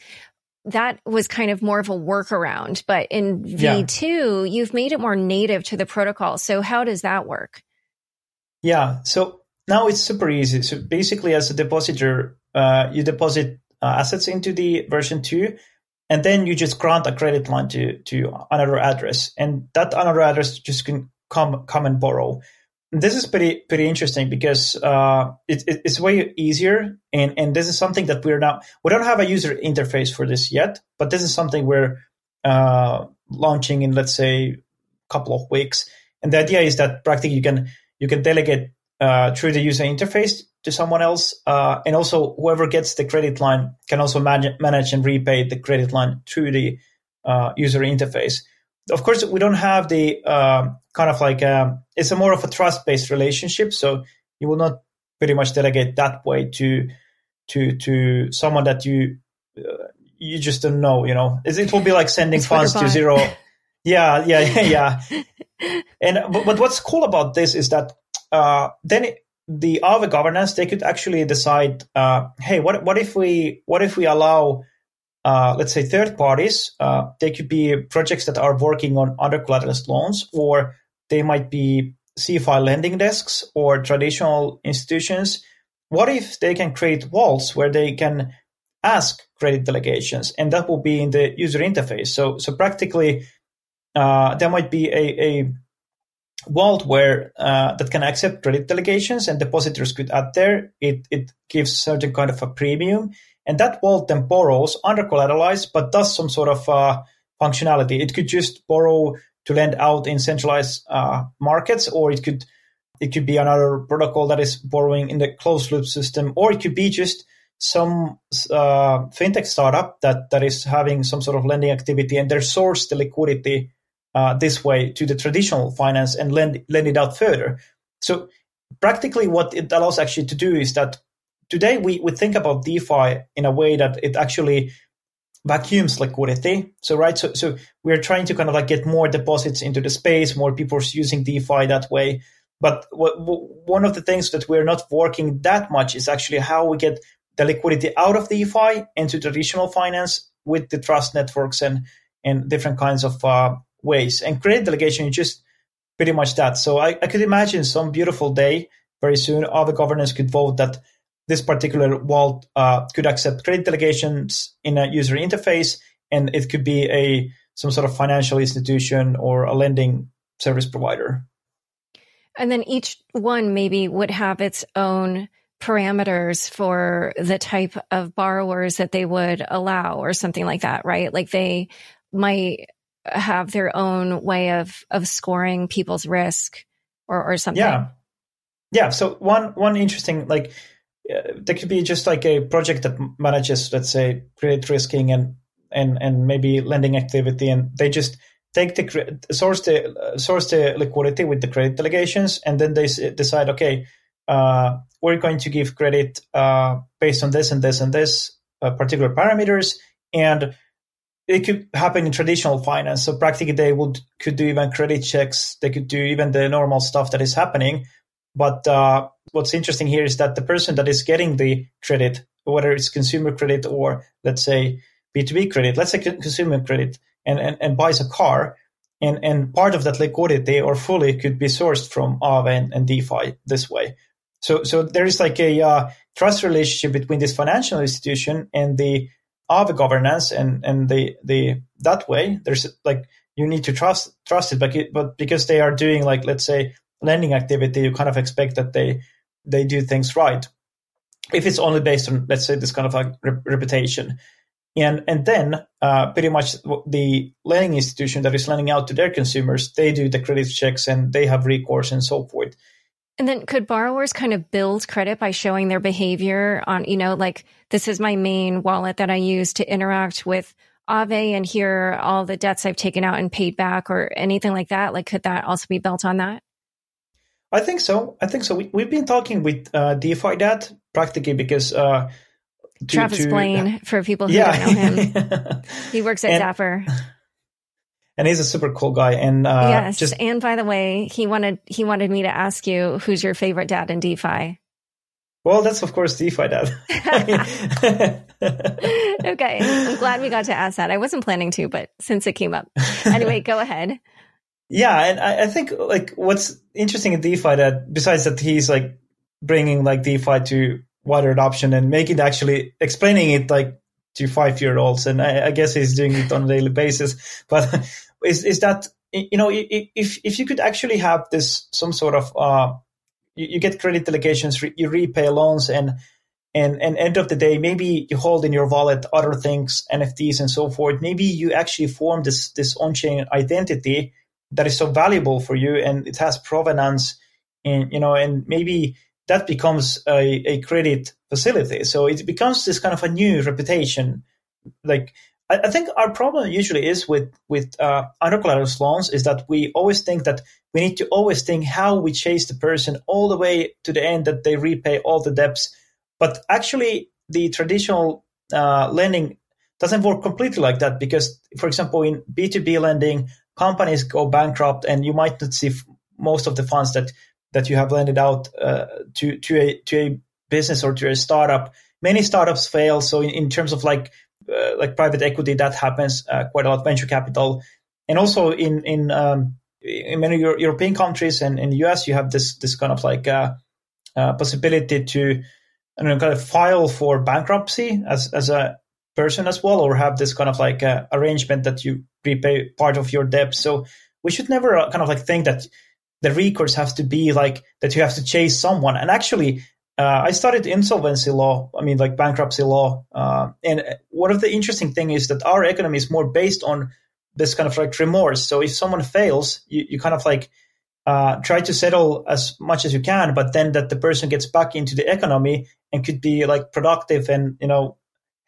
that was kind of more of a workaround. But in V2, yeah. you've made it more native to the protocol. So how does that work? Yeah. So now it's super easy. So basically, as a depositor, uh, you deposit uh, assets into the version two, and then you just grant a credit line to to another address, and that another address just can come come and borrow. This is pretty pretty interesting because uh, it, it, it's way easier, and and this is something that we're now we don't have a user interface for this yet, but this is something we're uh, launching in let's say a couple of weeks. And the idea is that practically you can you can delegate uh, through the user interface to someone else. Uh, and also, whoever gets the credit line can also manage, manage and repay the credit line through the uh, user interface. Of course, we don't have the um, kind of like um, it's a more of a trust based relationship. So you will not pretty much delegate that way to to to someone that you uh, you just don't know. You know, it, it will be like sending it's funds to zero. Yeah, yeah, yeah, yeah. and but, but what's cool about this is that then it, the other governance they could actually decide, uh, hey, what what if we what if we allow uh, let's say third parties, uh, they could be projects that are working on other collateralized loans or they might be CeFi lending desks or traditional institutions. What if they can create vaults where they can ask credit delegations, and that will be in the user interface. So, so practically, uh, there might be a, a vault where uh, that can accept credit delegations, and depositors could add there. It it gives certain kind of a premium, and that vault then borrows under collateralized, but does some sort of uh, functionality. It could just borrow to lend out in centralized uh, markets, or it could it could be another protocol that is borrowing in the closed loop system, or it could be just some uh, fintech startup that that is having some sort of lending activity and they source the liquidity uh, this way to the traditional finance and lend lend it out further. So practically, what it allows actually to do is that today we, we think about DeFi in a way that it actually vacuums liquidity. So right, so so we're trying to kind of like get more deposits into the space, more people using DeFi that way. But what, one of the things that we're not working that much is actually how we get the liquidity out of DeFi into traditional finance with the trust networks and and different kinds of uh, ways. And credit delegation is just pretty much that. So I, I could imagine some beautiful day very soon, all the governors could vote that this particular vault uh, could accept credit delegations in a user interface, and it could be a some sort of financial institution or a lending service provider. And then each one maybe would have its own parameters for the type of borrowers that they would allow or something like that, right? Like they might have their own way of of scoring people's risk or or something. Yeah. Yeah, so one one interesting like uh, there could be just like a project that manages let's say credit risking and and and maybe lending activity and they just take the source the uh, source the liquidity with the credit delegations and then they decide okay uh, we're going to give credit uh, based on this and this and this uh, particular parameters, and it could happen in traditional finance. So practically, they would could do even credit checks. They could do even the normal stuff that is happening. But uh, what's interesting here is that the person that is getting the credit, whether it's consumer credit or let's say B2B credit, let's say consumer credit, and, and, and buys a car, and, and part of that liquidity or fully could be sourced from Aave and, and DeFi this way. So, so there is like a uh, trust relationship between this financial institution and the Aave governance, and and the the that way there's like you need to trust trust it, but but because they are doing like let's say lending activity, you kind of expect that they they do things right. If it's only based on let's say this kind of like reputation, and and then uh, pretty much the lending institution that is lending out to their consumers, they do the credit checks and they have recourse and so forth. And then could borrowers kind of build credit by showing their behavior on, you know, like this is my main wallet that I use to interact with Aave and here are all the debts I've taken out and paid back or anything like that? Like, could that also be built on that? I think so. I think so. We, have been talking with uh, DeFi Dad practically because uh, to, Travis to, Blaine, for people who yeah. don't know him, he works at and, Zapper and he's a super cool guy. And uh, yes, just, and by the way, he wanted he wanted me to ask you who's your favorite dad in DeFi. Well, that's of course DeFi dad. okay, I'm glad we got to ask that. I wasn't planning to, but since it came up, anyway, go ahead. Yeah, and I, I think like what's interesting in DeFi that besides that he's like bringing like DeFi to wider adoption and making actually explaining it like to five year olds, and I, I, guess he's doing it on a daily basis. But is is that you know if if you could actually have this some sort of uh, you, you get credit delegations, you repay loans, and and and end of the day, maybe you hold in your wallet other things, NFTs and so forth. Maybe you actually form this this on chain identity that is so valuable for you, and it has provenance, and you know, and maybe that becomes a, a credit facility. So it becomes this kind of a new reputation. Like I, I think our problem usually is with with uh, under collateralized loans is that we always think that we need to always think how we chase the person all the way to the end that they repay all the debts. But actually, the traditional uh, lending doesn't work completely like that because, for example, in B two B lending, companies go bankrupt, and you might not see most of the funds that that you have lended out uh, to to a to a business or to a startup. Many startups fail. So in, in terms of like uh, like private equity, that happens uh, quite a lot. Venture capital, and also in in um, in many European countries and in the US, you have this this kind of like uh, uh, possibility to you know, kind of file for bankruptcy as as a person as well, or have this kind of like uh, arrangement that you repay part of your debt. So we should never kind of like think that the recourse has to be like that you have to chase someone. And actually, uh, I studied insolvency law, I mean, like bankruptcy law. Uh, and one of the interesting thing is that our economy is more based on this kind of like remorse. So if someone fails, you, you kind of like uh, try to settle as much as you can, but then that the person gets back into the economy and could be like productive and, you know,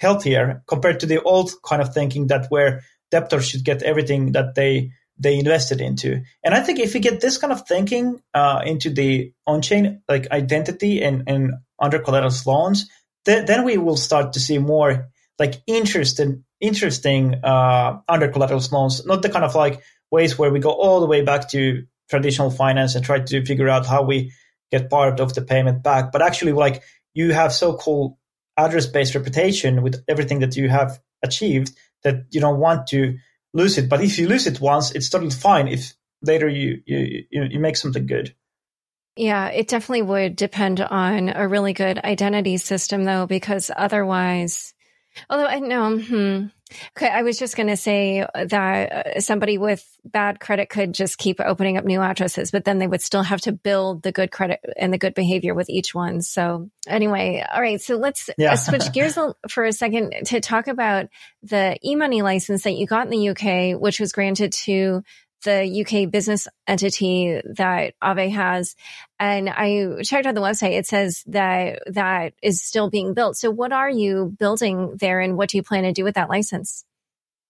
healthier compared to the old kind of thinking that where debtors should get everything that they they invested into. And I think if we get this kind of thinking uh, into the on-chain like identity and, and under collateral loans, th- then we will start to see more like interesting interesting uh, under collateral loans, not the kind of like ways where we go all the way back to traditional finance and try to figure out how we get part of the payment back, but actually like you have so-called address-based reputation with everything that you have achieved that you don't want to lose it. But if you lose it once, it's totally fine. If later you you you make something good. Yeah, it definitely would depend on a really good identity system, though, because otherwise, although I know, hmm, Okay, I was just going to say that uh, somebody with bad credit could just keep opening up new addresses, but then they would still have to build the good credit and the good behavior with each one. So, anyway, all right. So let's uh, yeah. switch gears for a second to talk about the e-money license that you got in the UK, which was granted to the UK business entity that Aave has. And I checked out the website. It says that that is still being built. So what are you building there and what do you plan to do with that license?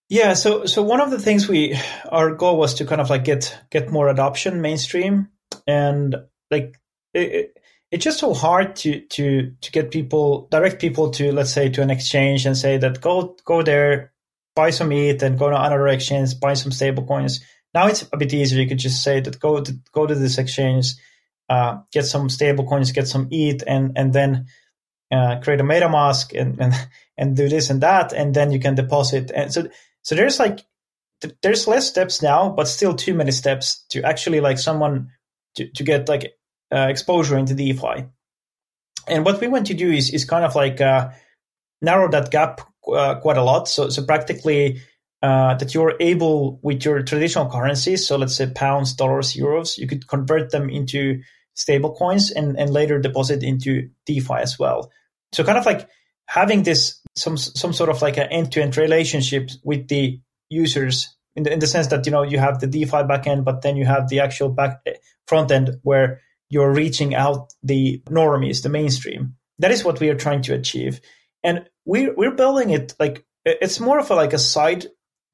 Yeah, so so one of the things we our goal was to kind of like get get more adoption mainstream and like it, it, it's just so hard to to to get people direct people to let's say to an exchange and say that go go there buy some ETH and go to another exchange buy some stable coins now it's a bit easier. You could just say that go to go to this exchange, uh, get some stable coins, get some ETH, and and then uh, create a MetaMask and, and and do this and that, and then you can deposit. And so so there's like there's less steps now, but still too many steps to actually like someone to, to get like uh, exposure into DeFi. And what we want to do is is kind of like uh, narrow that gap uh, quite a lot. So so practically uh, that you're able with your traditional currencies, so let's say pounds, dollars, euros, you could convert them into stable coins and, and later deposit into DeFi as well. So kind of like having this some some sort of like an end-to-end relationship with the users in the, in the sense that you know you have the DeFi backend, but then you have the actual back front end where you're reaching out the normies, the mainstream. That is what we are trying to achieve, and we're we're building it like it's more of a like a side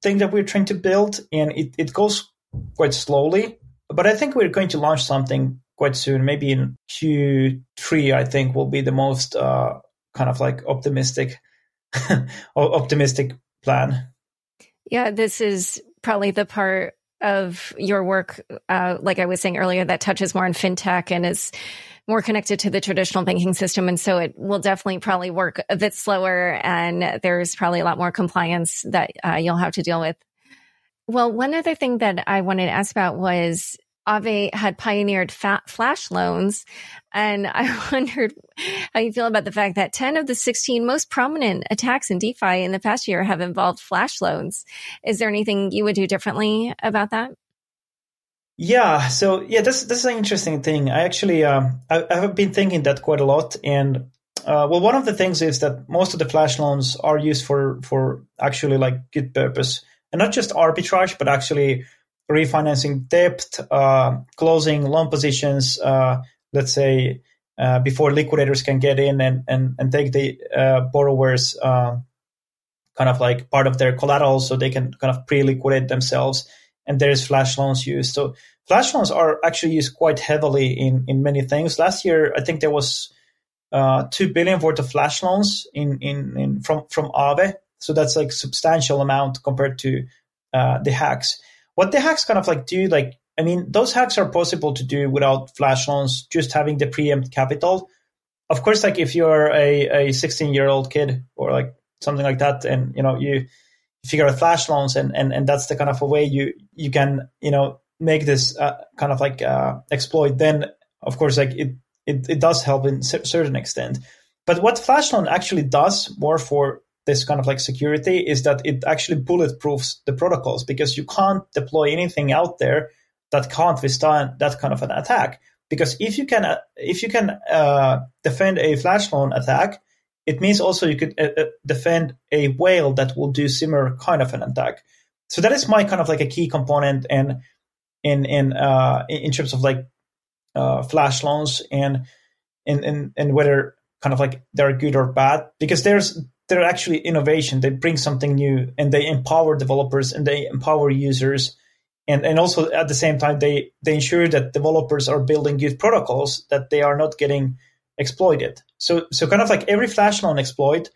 thing that we're trying to build, and it, it goes quite slowly. But I think we're going to launch something quite soon. Maybe in Q3, I think will be the most uh, kind of like optimistic, optimistic plan. Yeah, this is probably the part of your work, uh, like I was saying earlier, that touches more on fintech and is more connected to the traditional banking system. And so it will definitely probably work a bit slower and there's probably a lot more compliance that uh, you'll have to deal with. Well, one other thing that I wanted to ask about was Aave had pioneered flash loans. And I wondered how you feel about the fact that 10 of the 16 most prominent attacks in DeFi in the past year have involved flash loans. Is there anything you would do differently about that? Yeah, so yeah, this this is an interesting thing. I actually um, I, I have been thinking that quite a lot, and uh, well, one of the things is that most of the flash loans are used for for actually like good purpose, and not just arbitrage, but actually refinancing debt, uh, closing loan positions. Uh, let's say uh, before liquidators can get in and and and take the uh, borrowers uh, kind of like part of their collateral, so they can kind of pre-liquidate themselves and there is flash loans used. So flash loans are actually used quite heavily in in many things. Last year, I think there was uh, two billion worth of flash loans in in, in from from Aave. So that's like substantial amount compared to uh, the hacks. What the hacks kind of like do, like I mean, those hacks are possible to do without flash loans, just having the preempt capital. Of course, like if you're a, a 16 year old kid or like something like that, and you know you figure out flash loans and, and, and that's the kind of a way you, you can, you know, make this uh, kind of like uh, exploit, then of course like it, it it does help in a certain extent. But what flash loan actually does more for this kind of like security is that it actually bulletproofs the protocols because you can't deploy anything out there that can't withstand that kind of an attack. Because if you can, uh, if you can uh, defend a flash loan attack, it means also you could uh, uh, defend a whale that will do similar kind of an attack. So that is my kind of like a key component and in in uh, in terms of like uh, flash loans and and and and whether kind of like they're good or bad because there's they're actually innovation. They bring something new and they empower developers and they empower users. And, and also at the same time, they, they ensure that developers are building good protocols that they are not getting exploited. So, so kind of like every flash loan exploit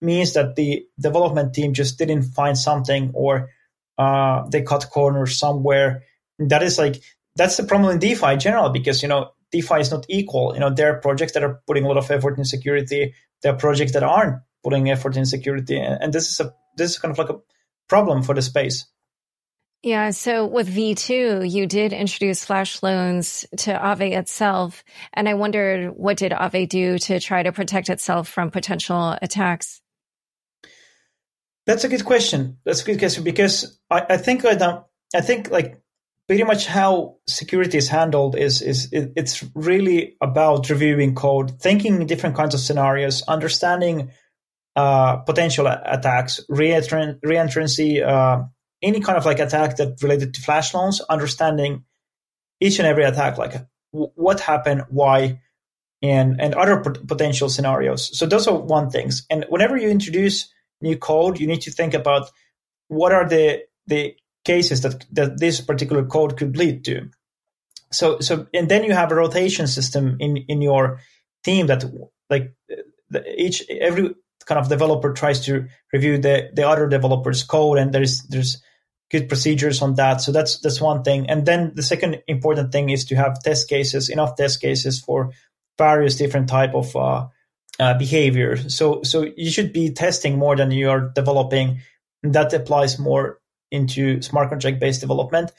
means that the development team just didn't find something or uh, they cut corners somewhere. That is like, that's the problem in DeFi in general because, you know, DeFi is not equal. You know, there are projects that are putting a lot of effort in security. There are projects that aren't putting effort in security, and this is a this is kind of like a problem for the space. Yeah. So with V2, you did introduce flash loans to Aave itself. And I wondered what did Aave do to try to protect itself from potential attacks? That's a good question. That's a good question because I, I think I, I think like pretty much how security is handled is is it, it's really about reviewing code, thinking different kinds of scenarios, understanding uh, potential attacks, reentrancy, uh, any kind of like attack that related to flash loans, understanding each and every attack, like w- what happened, why, and and other potential scenarios. So those are one things. And whenever you introduce new code, you need to think about what are the the cases that that this particular code could lead to. So so and then you have a rotation system in in your team that like each every kind of developer tries to review the the other developer's code and there's there's good procedures on that. So that's that's one thing. And then the second important thing is to have test cases enough test cases for various different type of uh, uh, behavior. So so you should be testing more than you are developing. That applies more into smart contract based development.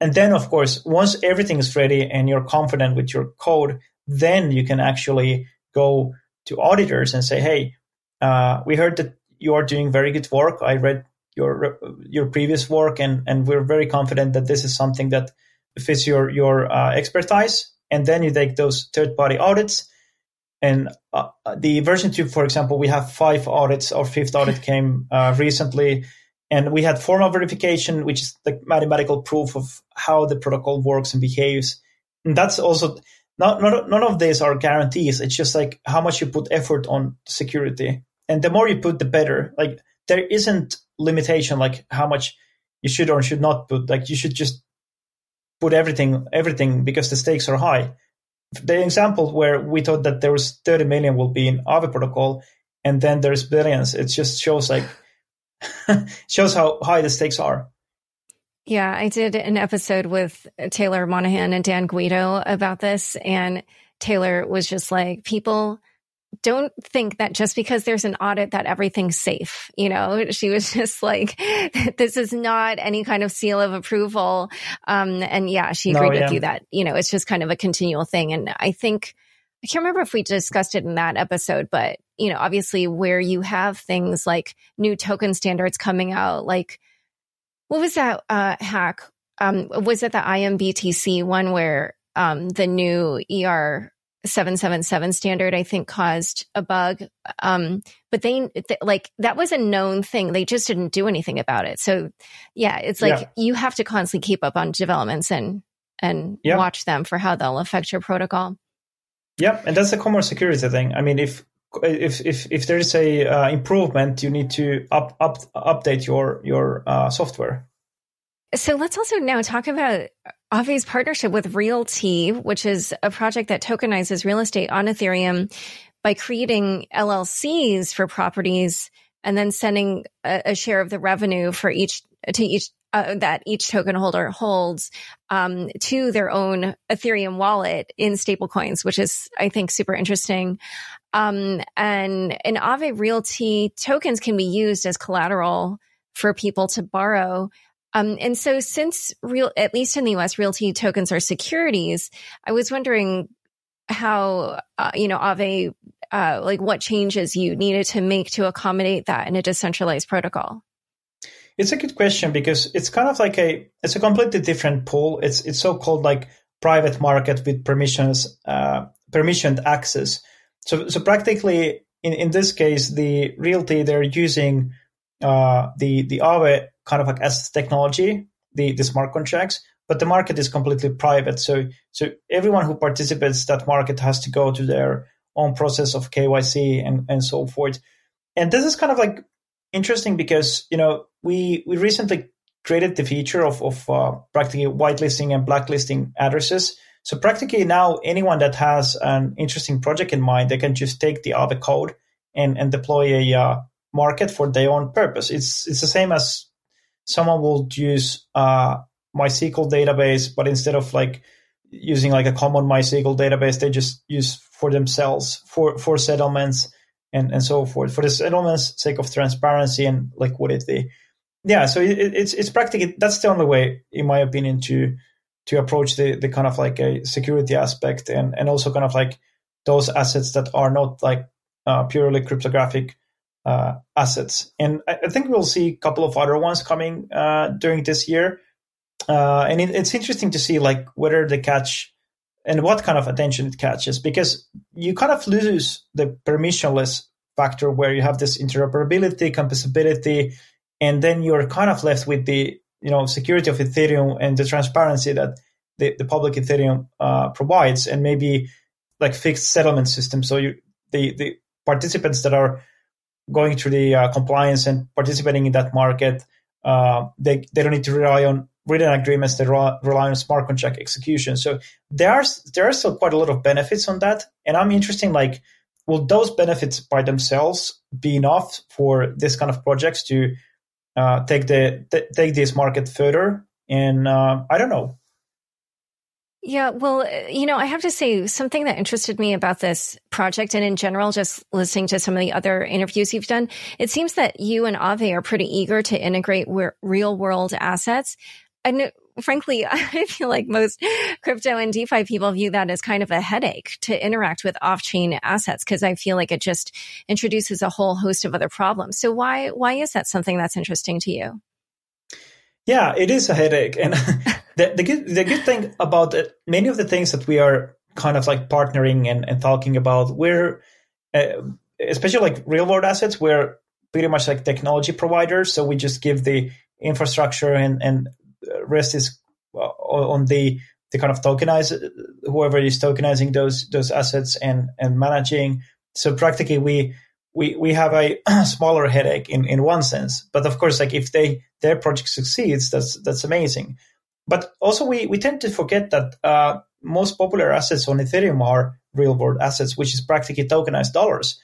And then of course once everything is ready and you're confident with your code then you can actually go to auditors and say hey uh, we heard that you are doing very good work. I read your your previous work, and and we're very confident that this is something that fits your your uh, expertise. And then you take those third party audits. And uh, the version two, for example, we have five audits. Our fifth audit came uh, recently, and we had formal verification, which is the mathematical proof of how the protocol works and behaves. And that's also not, not none of these are guarantees. It's just like how much you put effort on security and the more you put, the better. Like there isn't limitation like how much you should or should not put. Like you should just put everything, everything because the stakes are high. The example where we thought that there was 30 million will be in Aave protocol, and then there's billions. It just shows like shows how high the stakes are. Yeah, I did an episode with Taylor Monahan and Dan Guido about this, and Taylor was just like, people don't think that just because there's an audit that everything's safe. You know, she was just like, this is not any kind of seal of approval. Um, and yeah, she agreed no, yeah. with you that, you know, it's just kind of a continual thing. And I think, I can't remember if we discussed it in that episode, but, you know, obviously where you have things like new token standards coming out, like, what was that, uh, hack? Um, was it the imBTC one where, um, the new ER 777 standard, I think caused a bug. Um, but they, th- like, that was a known thing. They just didn't do anything about it. So yeah, it's like yeah. you have to constantly keep up on developments and, and yeah. watch them for how they'll affect your protocol. Yeah. And that's a common security thing. I mean, if, if, if, if there's a uh, improvement, you need to up, up, update your, your uh, software. So let's also now talk about Aave's partnership with RealT, which is a project that tokenizes real estate on Ethereum by creating LLCs for properties and then sending a, a share of the revenue for each to each uh, that each token holder holds um, to their own Ethereum wallet in stablecoins, which is I think super interesting. Um, and in Aave RealT tokens can be used as collateral for people to borrow Um, and so since real, at least in the US, RealT tokens are securities, I was wondering how, uh, you know, Aave, uh, like what changes you needed to make to accommodate that in a decentralized protocol? It's a good question because it's kind of like a it's a completely different pool. It's it's so called like private market with permissions uh, permissioned access. So so practically in, in this case the RealT they're using uh, the the Aave kind of like as technology the the smart contracts, but the market is completely private. So so everyone who participates that market has to go to their own process of KYC and and so forth. And this is kind of like interesting because you know we we recently created the feature of of uh, practically whitelisting and blacklisting addresses. So practically now anyone that has an interesting project in mind, they can just take the Aave code and and deploy a uh, market for their own purpose. It's it's the same as someone will use uh, MySQL database, but instead of like using like a common MySQL database, they just use for themselves for for settlements and, and so forth for the settlement's sake of transparency and liquidity. Yeah, so it, it's it's practically that's the only way, in my opinion, to to approach the the kind of like a security aspect and and also kind of like those assets that are not like uh, purely cryptographic assets. And I, I, think we'll see a couple of other ones coming uh, during this year. Uh, and it, it's interesting to see like whether they catch and what kind of attention it catches because you kind of lose the permissionless factor where you have this interoperability, composability, and then you're kind of left with the you know security of Ethereum and the transparency that the, the public Ethereum uh, provides, and maybe like fixed settlement system. So you the the participants that are going through the uh, compliance and participating in that market, uh, they they don't need to rely on written agreements that rely on smart contract execution. So there are there are still quite a lot of benefits on that, and I'm interested. Like, will those benefits by themselves be enough for this kind of projects to uh, take the th- take this market further? And uh, I don't know. Yeah, well, eh, you know, I have to say something that interested me about this project and in general, just listening to some of the other interviews you've done, it seems that you and Aave are pretty eager to integrate real world assets and frankly, I feel like most crypto and DeFi people view that as kind of a headache to interact with off-chain assets because I feel like it just introduces a whole host of other problems. So why why is that something that's interesting to you? Yeah, it is a headache, and the, the good the good thing about it, many of the things that we are kind of like partnering and, and talking about, we're uh, especially like real world assets, we're pretty much like technology providers. So we just give the infrastructure and and rest is uh, on the the kind of tokenize whoever is tokenizing those those assets and and managing. So practically, we we we have a smaller headache in in one sense. But of course, like if they their project succeeds, that's that's amazing. But also, we we tend to forget that uh, most popular assets on Ethereum are real world assets, which is practically tokenized dollars,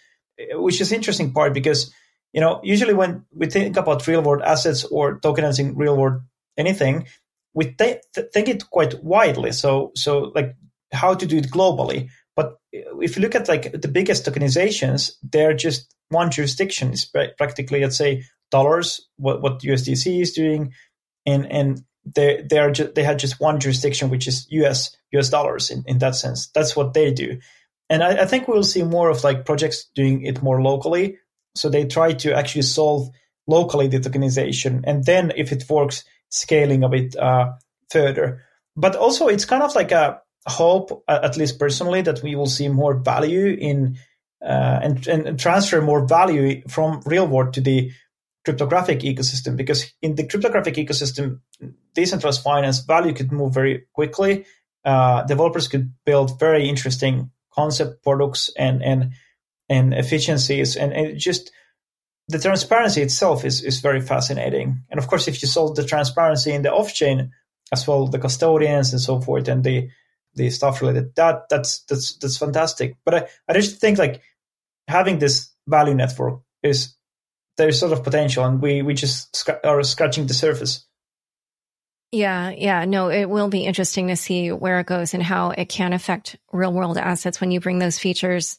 which is interesting part because you know usually when we think about real world assets or tokenizing real world anything, we th- think it quite widely. So, so like how to do it globally. But if you look at like the biggest tokenizations, they're just one jurisdiction. It's practically, let's say, dollars. What what USDC is doing, and and they they are ju- they had just one jurisdiction, which is US US dollars. In, in that sense, that's what they do. And I, I think we'll see more of like projects doing it more locally. So they try to actually solve locally the tokenization, and then if it works, scaling a bit uh, further. But also, it's kind of like a hope, at least personally, that we will see more value in uh, and, and transfer more value from real world to the cryptographic ecosystem. Because in the cryptographic ecosystem, decentralized finance value could move very quickly. Uh, developers could build very interesting concept products and and and efficiencies and, and just the transparency itself is, is very fascinating. And of course, if you solve the transparency in the off chain as well, the custodians and so forth, and the the stuff related, that that's that's that's fantastic. But I, I just think like having this value network is there's sort of potential, and we we just sc- are scratching the surface. Yeah, yeah, no, it will be interesting to see where it goes and how it can affect real world assets when you bring those features.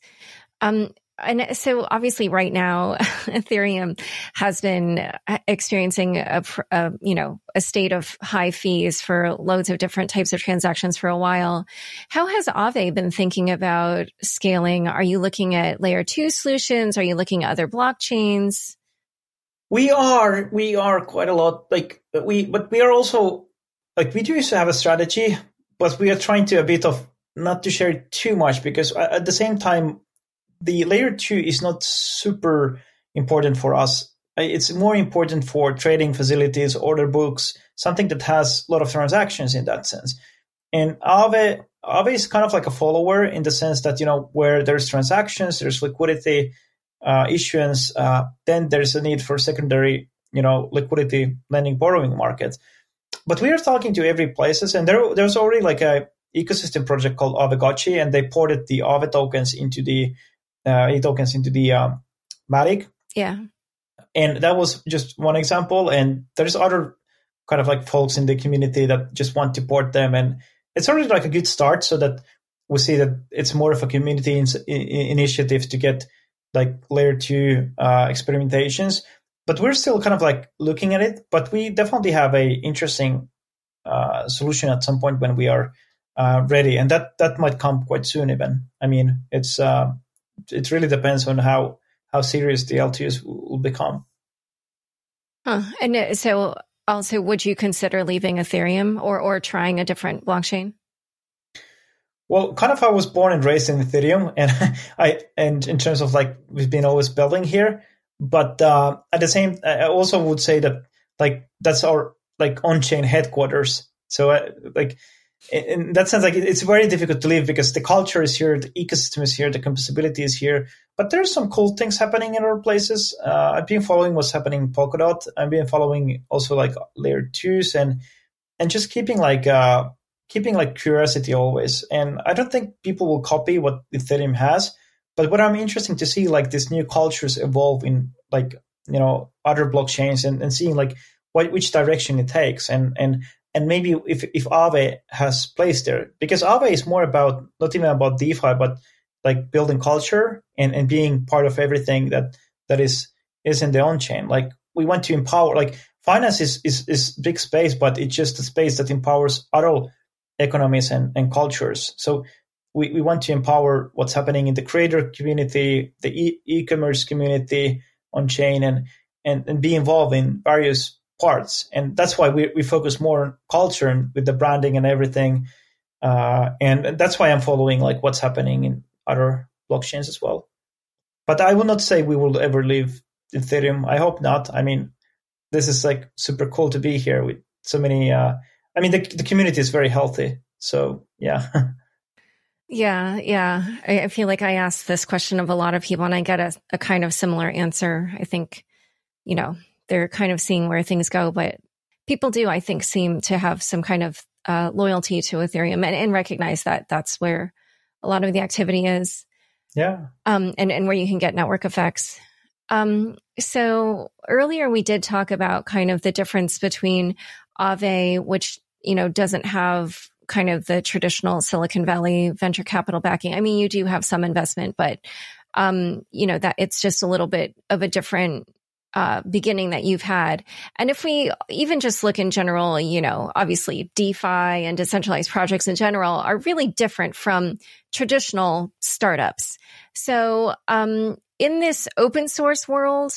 Um, and so obviously right now ethereum has been experiencing a, a, you know a state of high fees for loads of different types of transactions for a while. How has Aave been thinking about scaling? Are you looking at layer 2 solutions? Are you looking at other blockchains? We are we are quite a lot like we but we are also like we do used to have a strategy but we are trying to a bit of not to share too much because at the same time the layer two is not super important for us. It's more important for trading facilities, order books, something that has a lot of transactions in that sense. And Aave, Aave is kind of like a follower in the sense that, you know, where there's transactions, there's liquidity, uh, issuance, uh, then there's a need for secondary, you know, liquidity lending borrowing markets. But we are talking to every places, and there there's already like a ecosystem project called Aavegotchi, and they ported the Aave tokens into the uh, e tokens into the um, Matic. Yeah. And that was just one example. And there's other kind of like folks in the community that just want to port them. And it's already like a good start so that we see that it's more of a community in, in, initiative to get like layer two uh, experimentations. But we're still kind of like looking at it. But we definitely have a interesting uh, solution at some point when we are uh, ready, and that that might come quite soon. Even I mean, it's uh, it really depends on how how serious the LTS will become. Huh. And uh, so, also, would you consider leaving Ethereum or or trying a different blockchain? Well, kind of, I was born and raised in Ethereum, and I and in terms of like we've been always building here, but uh, at the same, I also would say that like that's our like on-chain headquarters. So, uh, like in that sense, like it's very difficult to leave because the culture is here, the ecosystem is here, the composability is here. But there's some cool things happening in other places. Uh, I've been following what's happening in Polkadot. I've been following also like layer twos and and just keeping like uh, keeping like curiosity always. And I don't think people will copy what Ethereum has. But what I'm interested to see like these new cultures evolve in like you know other blockchains and, and seeing like what which direction it takes and and and maybe if if Aave has place there, because Aave is more about not even about DeFi, but like building culture and, and being part of everything that that is is in the on chain. Like we want to empower like finance is, is is big space, but it's just a space that empowers other economies and, and cultures. So we, we want to empower what's happening in the creator community, the e- e-commerce community on chain and, and, and be involved in various parts. And that's why we, we focus more on culture and with the branding and everything. Uh, and that's why I'm following like what's happening in other blockchains as well. But I will not say we will ever leave Ethereum. I hope not. I mean, this is like super cool to be here with so many. Uh, I mean, the the community is very healthy. So yeah. yeah, yeah. I, I, feel like I ask this question of a lot of people, and I get a, a kind of similar answer. I think, you know, they're kind of seeing where things go. But people do, I think, seem to have some kind of uh, loyalty to Ethereum and, and, recognize that that's where a lot of the activity is. Yeah. Um, and, and where you can get network effects. Um, so earlier we did talk about kind of the difference between Aave, which, you know, doesn't have kind of the traditional Silicon Valley venture capital backing. I mean, you do have some investment, but, um, you know, that it's just a little bit of a different uh, beginning that you've had. And if we even just look in general, you know, obviously DeFi and decentralized projects in general are really different from traditional startups. So, um, in this open source world,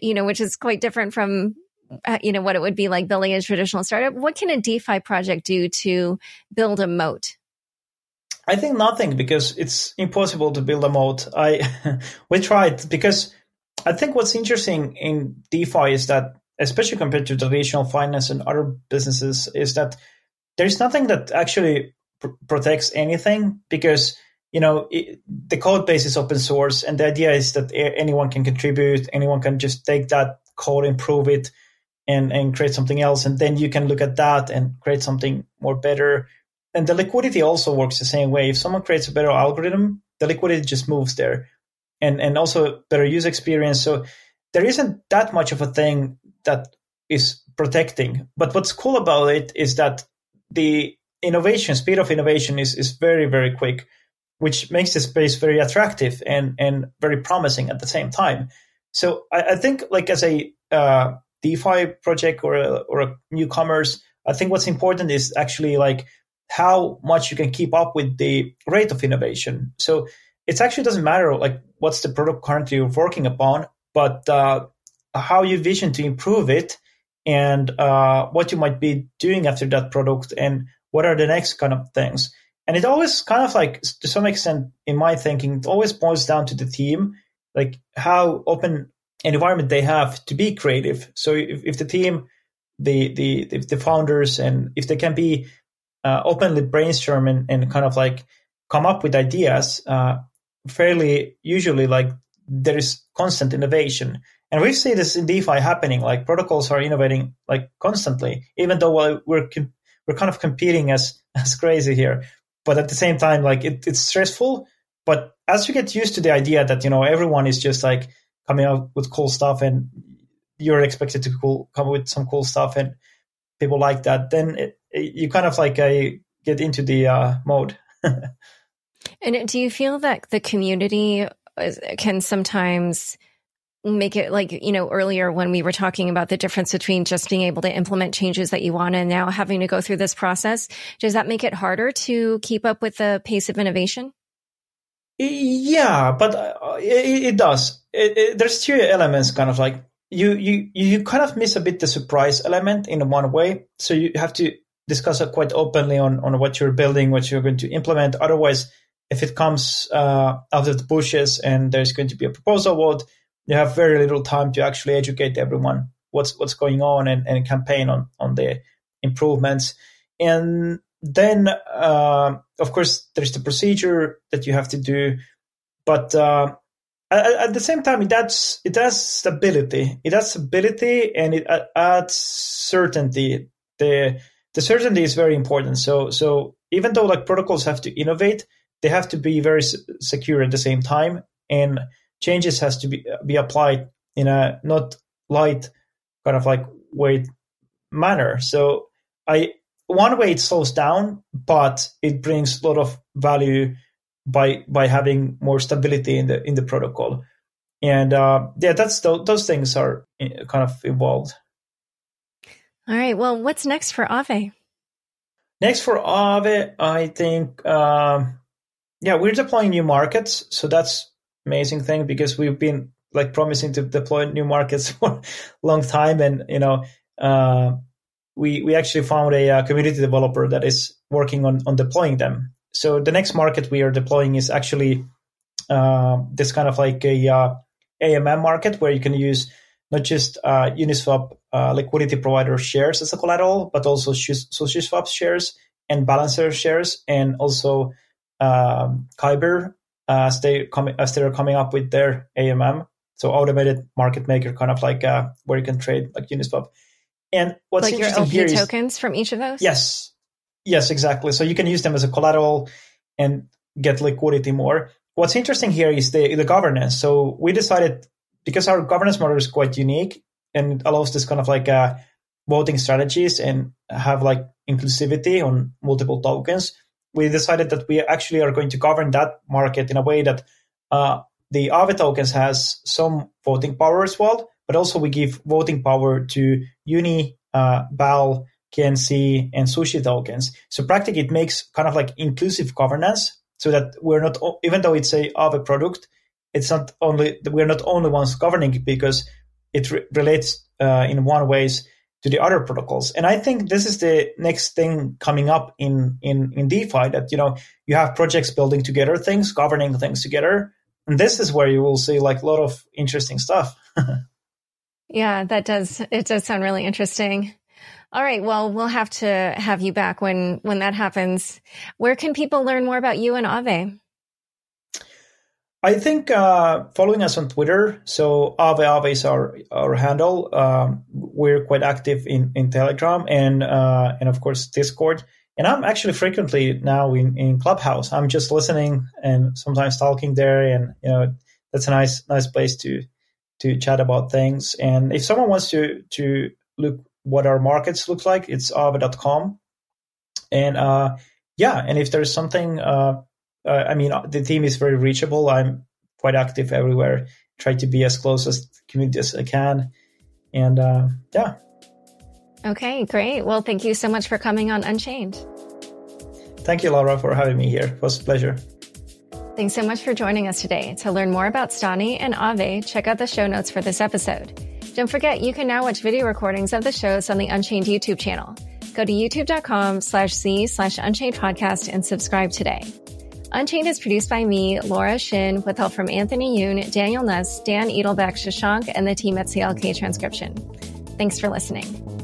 you know, which is quite different from Uh, you know what it would be like building a traditional startup. What can a defi project do to build a moat? I think nothing because it's impossible to build a moat. I we tried because I think what's interesting in DeFi is that, especially compared to traditional finance and other businesses, is that there's nothing that actually pr- protects anything because you know it, the code base is open source, and the idea is that anyone can contribute, anyone can just take that code, improve it, and and create something else, and then you can look at that and create something more better. And the liquidity also works the same way. If someone creates a better algorithm, the liquidity just moves there and and also better user experience. So there isn't that much of a thing that is protecting. But what's cool about it is that the innovation, speed of innovation is is very very quick. which makes the space very attractive and and very promising at the same time. So I, I think like as a uh, DeFi project or a, or a newcomers, I think what's important is actually like how much you can keep up with the rate of innovation. So it actually doesn't matter like what's the product currently you're working upon, but uh, how you vision to improve it and uh, what you might be doing after that product and what are the next kind of things. And it always kind of like, to some extent, in my thinking, it always boils down to the team, like how open environment they have to be creative. So if, if the team, the, the, the founders, and if they can be uh, openly brainstorm and, and kind of like come up with ideas, uh, fairly usually like there is constant innovation. And we see this in DeFi happening. Like protocols are innovating like constantly, even though we're we're kind of competing as as crazy here. But at the same time, like it, it's stressful. But as you get used to the idea that you know everyone is just like coming out with cool stuff, and you're expected to cool, come up with some cool stuff, and people like that, then it, it, you kind of like uh, get into the uh, mode. and do you feel that the community can sometimes make it like you know earlier when we were talking about the difference between just being able to implement changes that you want and now having to go through this process does that make it harder to keep up with the pace of innovation yeah but uh, it, it, does. It, there's two elements kind of like you you you kind of miss a bit the surprise element in one way. So you have to discuss it quite openly on on what you're building what you're going to implement. Otherwise if it comes uh, out of the bushes and there's going to be a proposal vote you have very little time to actually educate everyone what's what's going on and, and campaign on on the improvements. And then, uh, of course, there's the procedure that you have to do, but uh, at, the same time, it adds it adds stability. It adds stability and it adds certainty. the The certainty is very important. So so even though like protocols have to innovate, they have to be very secure at the same time and changes has to be be applied in a not light kind of like weight manner. So I one way it slows down, but it brings a lot of value by by having more stability in the in the protocol. And uh, yeah, that's the, those things are eh, kind of evolved. All right. Well, what's next for Aave? Next for Aave, I think, um, yeah, we're deploying new markets, so that's amazing thing because we've been like promising to deploy new markets for a long time, and you know, uh, we we actually found a, a, uh, community developer that is working on on deploying them. So the next market we are deploying is actually uh, this kind of like a uh, AMM market where you can use not just uh, Uniswap uh, liquidity provider shares as a collateral, but also SushiSwap shares and Balancer shares, and also um, Kyber as they come as they're coming up with their AMM, so automated market maker, kind of like uh, where you can trade like Uniswap. And what's like interesting your LP here tokens is, from each of those. Yes, yes, exactly. So you can use them as a collateral and get liquidity more. What's interesting here is the the governance. So we decided because our governance model is quite unique and allows this kind of like uh, voting strategies and have like inclusivity on multiple tokens we decided that we actually are going to govern that market in a way that uh, the Aave tokens has some voting power as well, but also we give voting power to Uni, uh, BAL, KNC, and Sushi tokens. So practically, it makes kind of like inclusive governance, so that we're not even though it's a Aave product, it's not only we're not only ones governing it because it re- relates uh, in one ways to the other protocols. And I think this is the next thing coming up in, in, in DeFi that, you know, you have projects building together things, governing things together. And this is where you will see like a lot of interesting stuff. yeah, that does, it does sound really interesting. All right. Well, we'll have to have you back when, when that happens. Where can people learn more about you and Aave? I think uh, following us on Twitter, so Aave Aave is our our handle. Um, we're quite active in, in Telegram and uh, and of course Discord. And I'm actually frequently now in, in Clubhouse. I'm just listening and sometimes talking there, and you know that's a nice nice place to to chat about things. And if someone wants to to look what our markets look like, it's aave.com. And uh, yeah, and if there's something uh, uh, I mean, the team is very reachable. I'm quite active everywhere. Try to be as close as community as I can, and uh, yeah. Okay, great. Well, thank you so much for coming on Unchained. Thank you, Laura, for having me here. It was a pleasure. Thanks so much for joining us today. To learn more about Stani and Aave, check out the show notes for this episode. Don't forget, you can now watch video recordings of the shows on the Unchained YouTube channel. Go to youtube.com slash z slash unchained podcast and subscribe today. Unchained is produced by me, Laura Shin, with help from Anthony Yoon, Daniel Nuss, Dan Edelbeck, Shashank, and the team at CLK Transcription. Thanks for listening.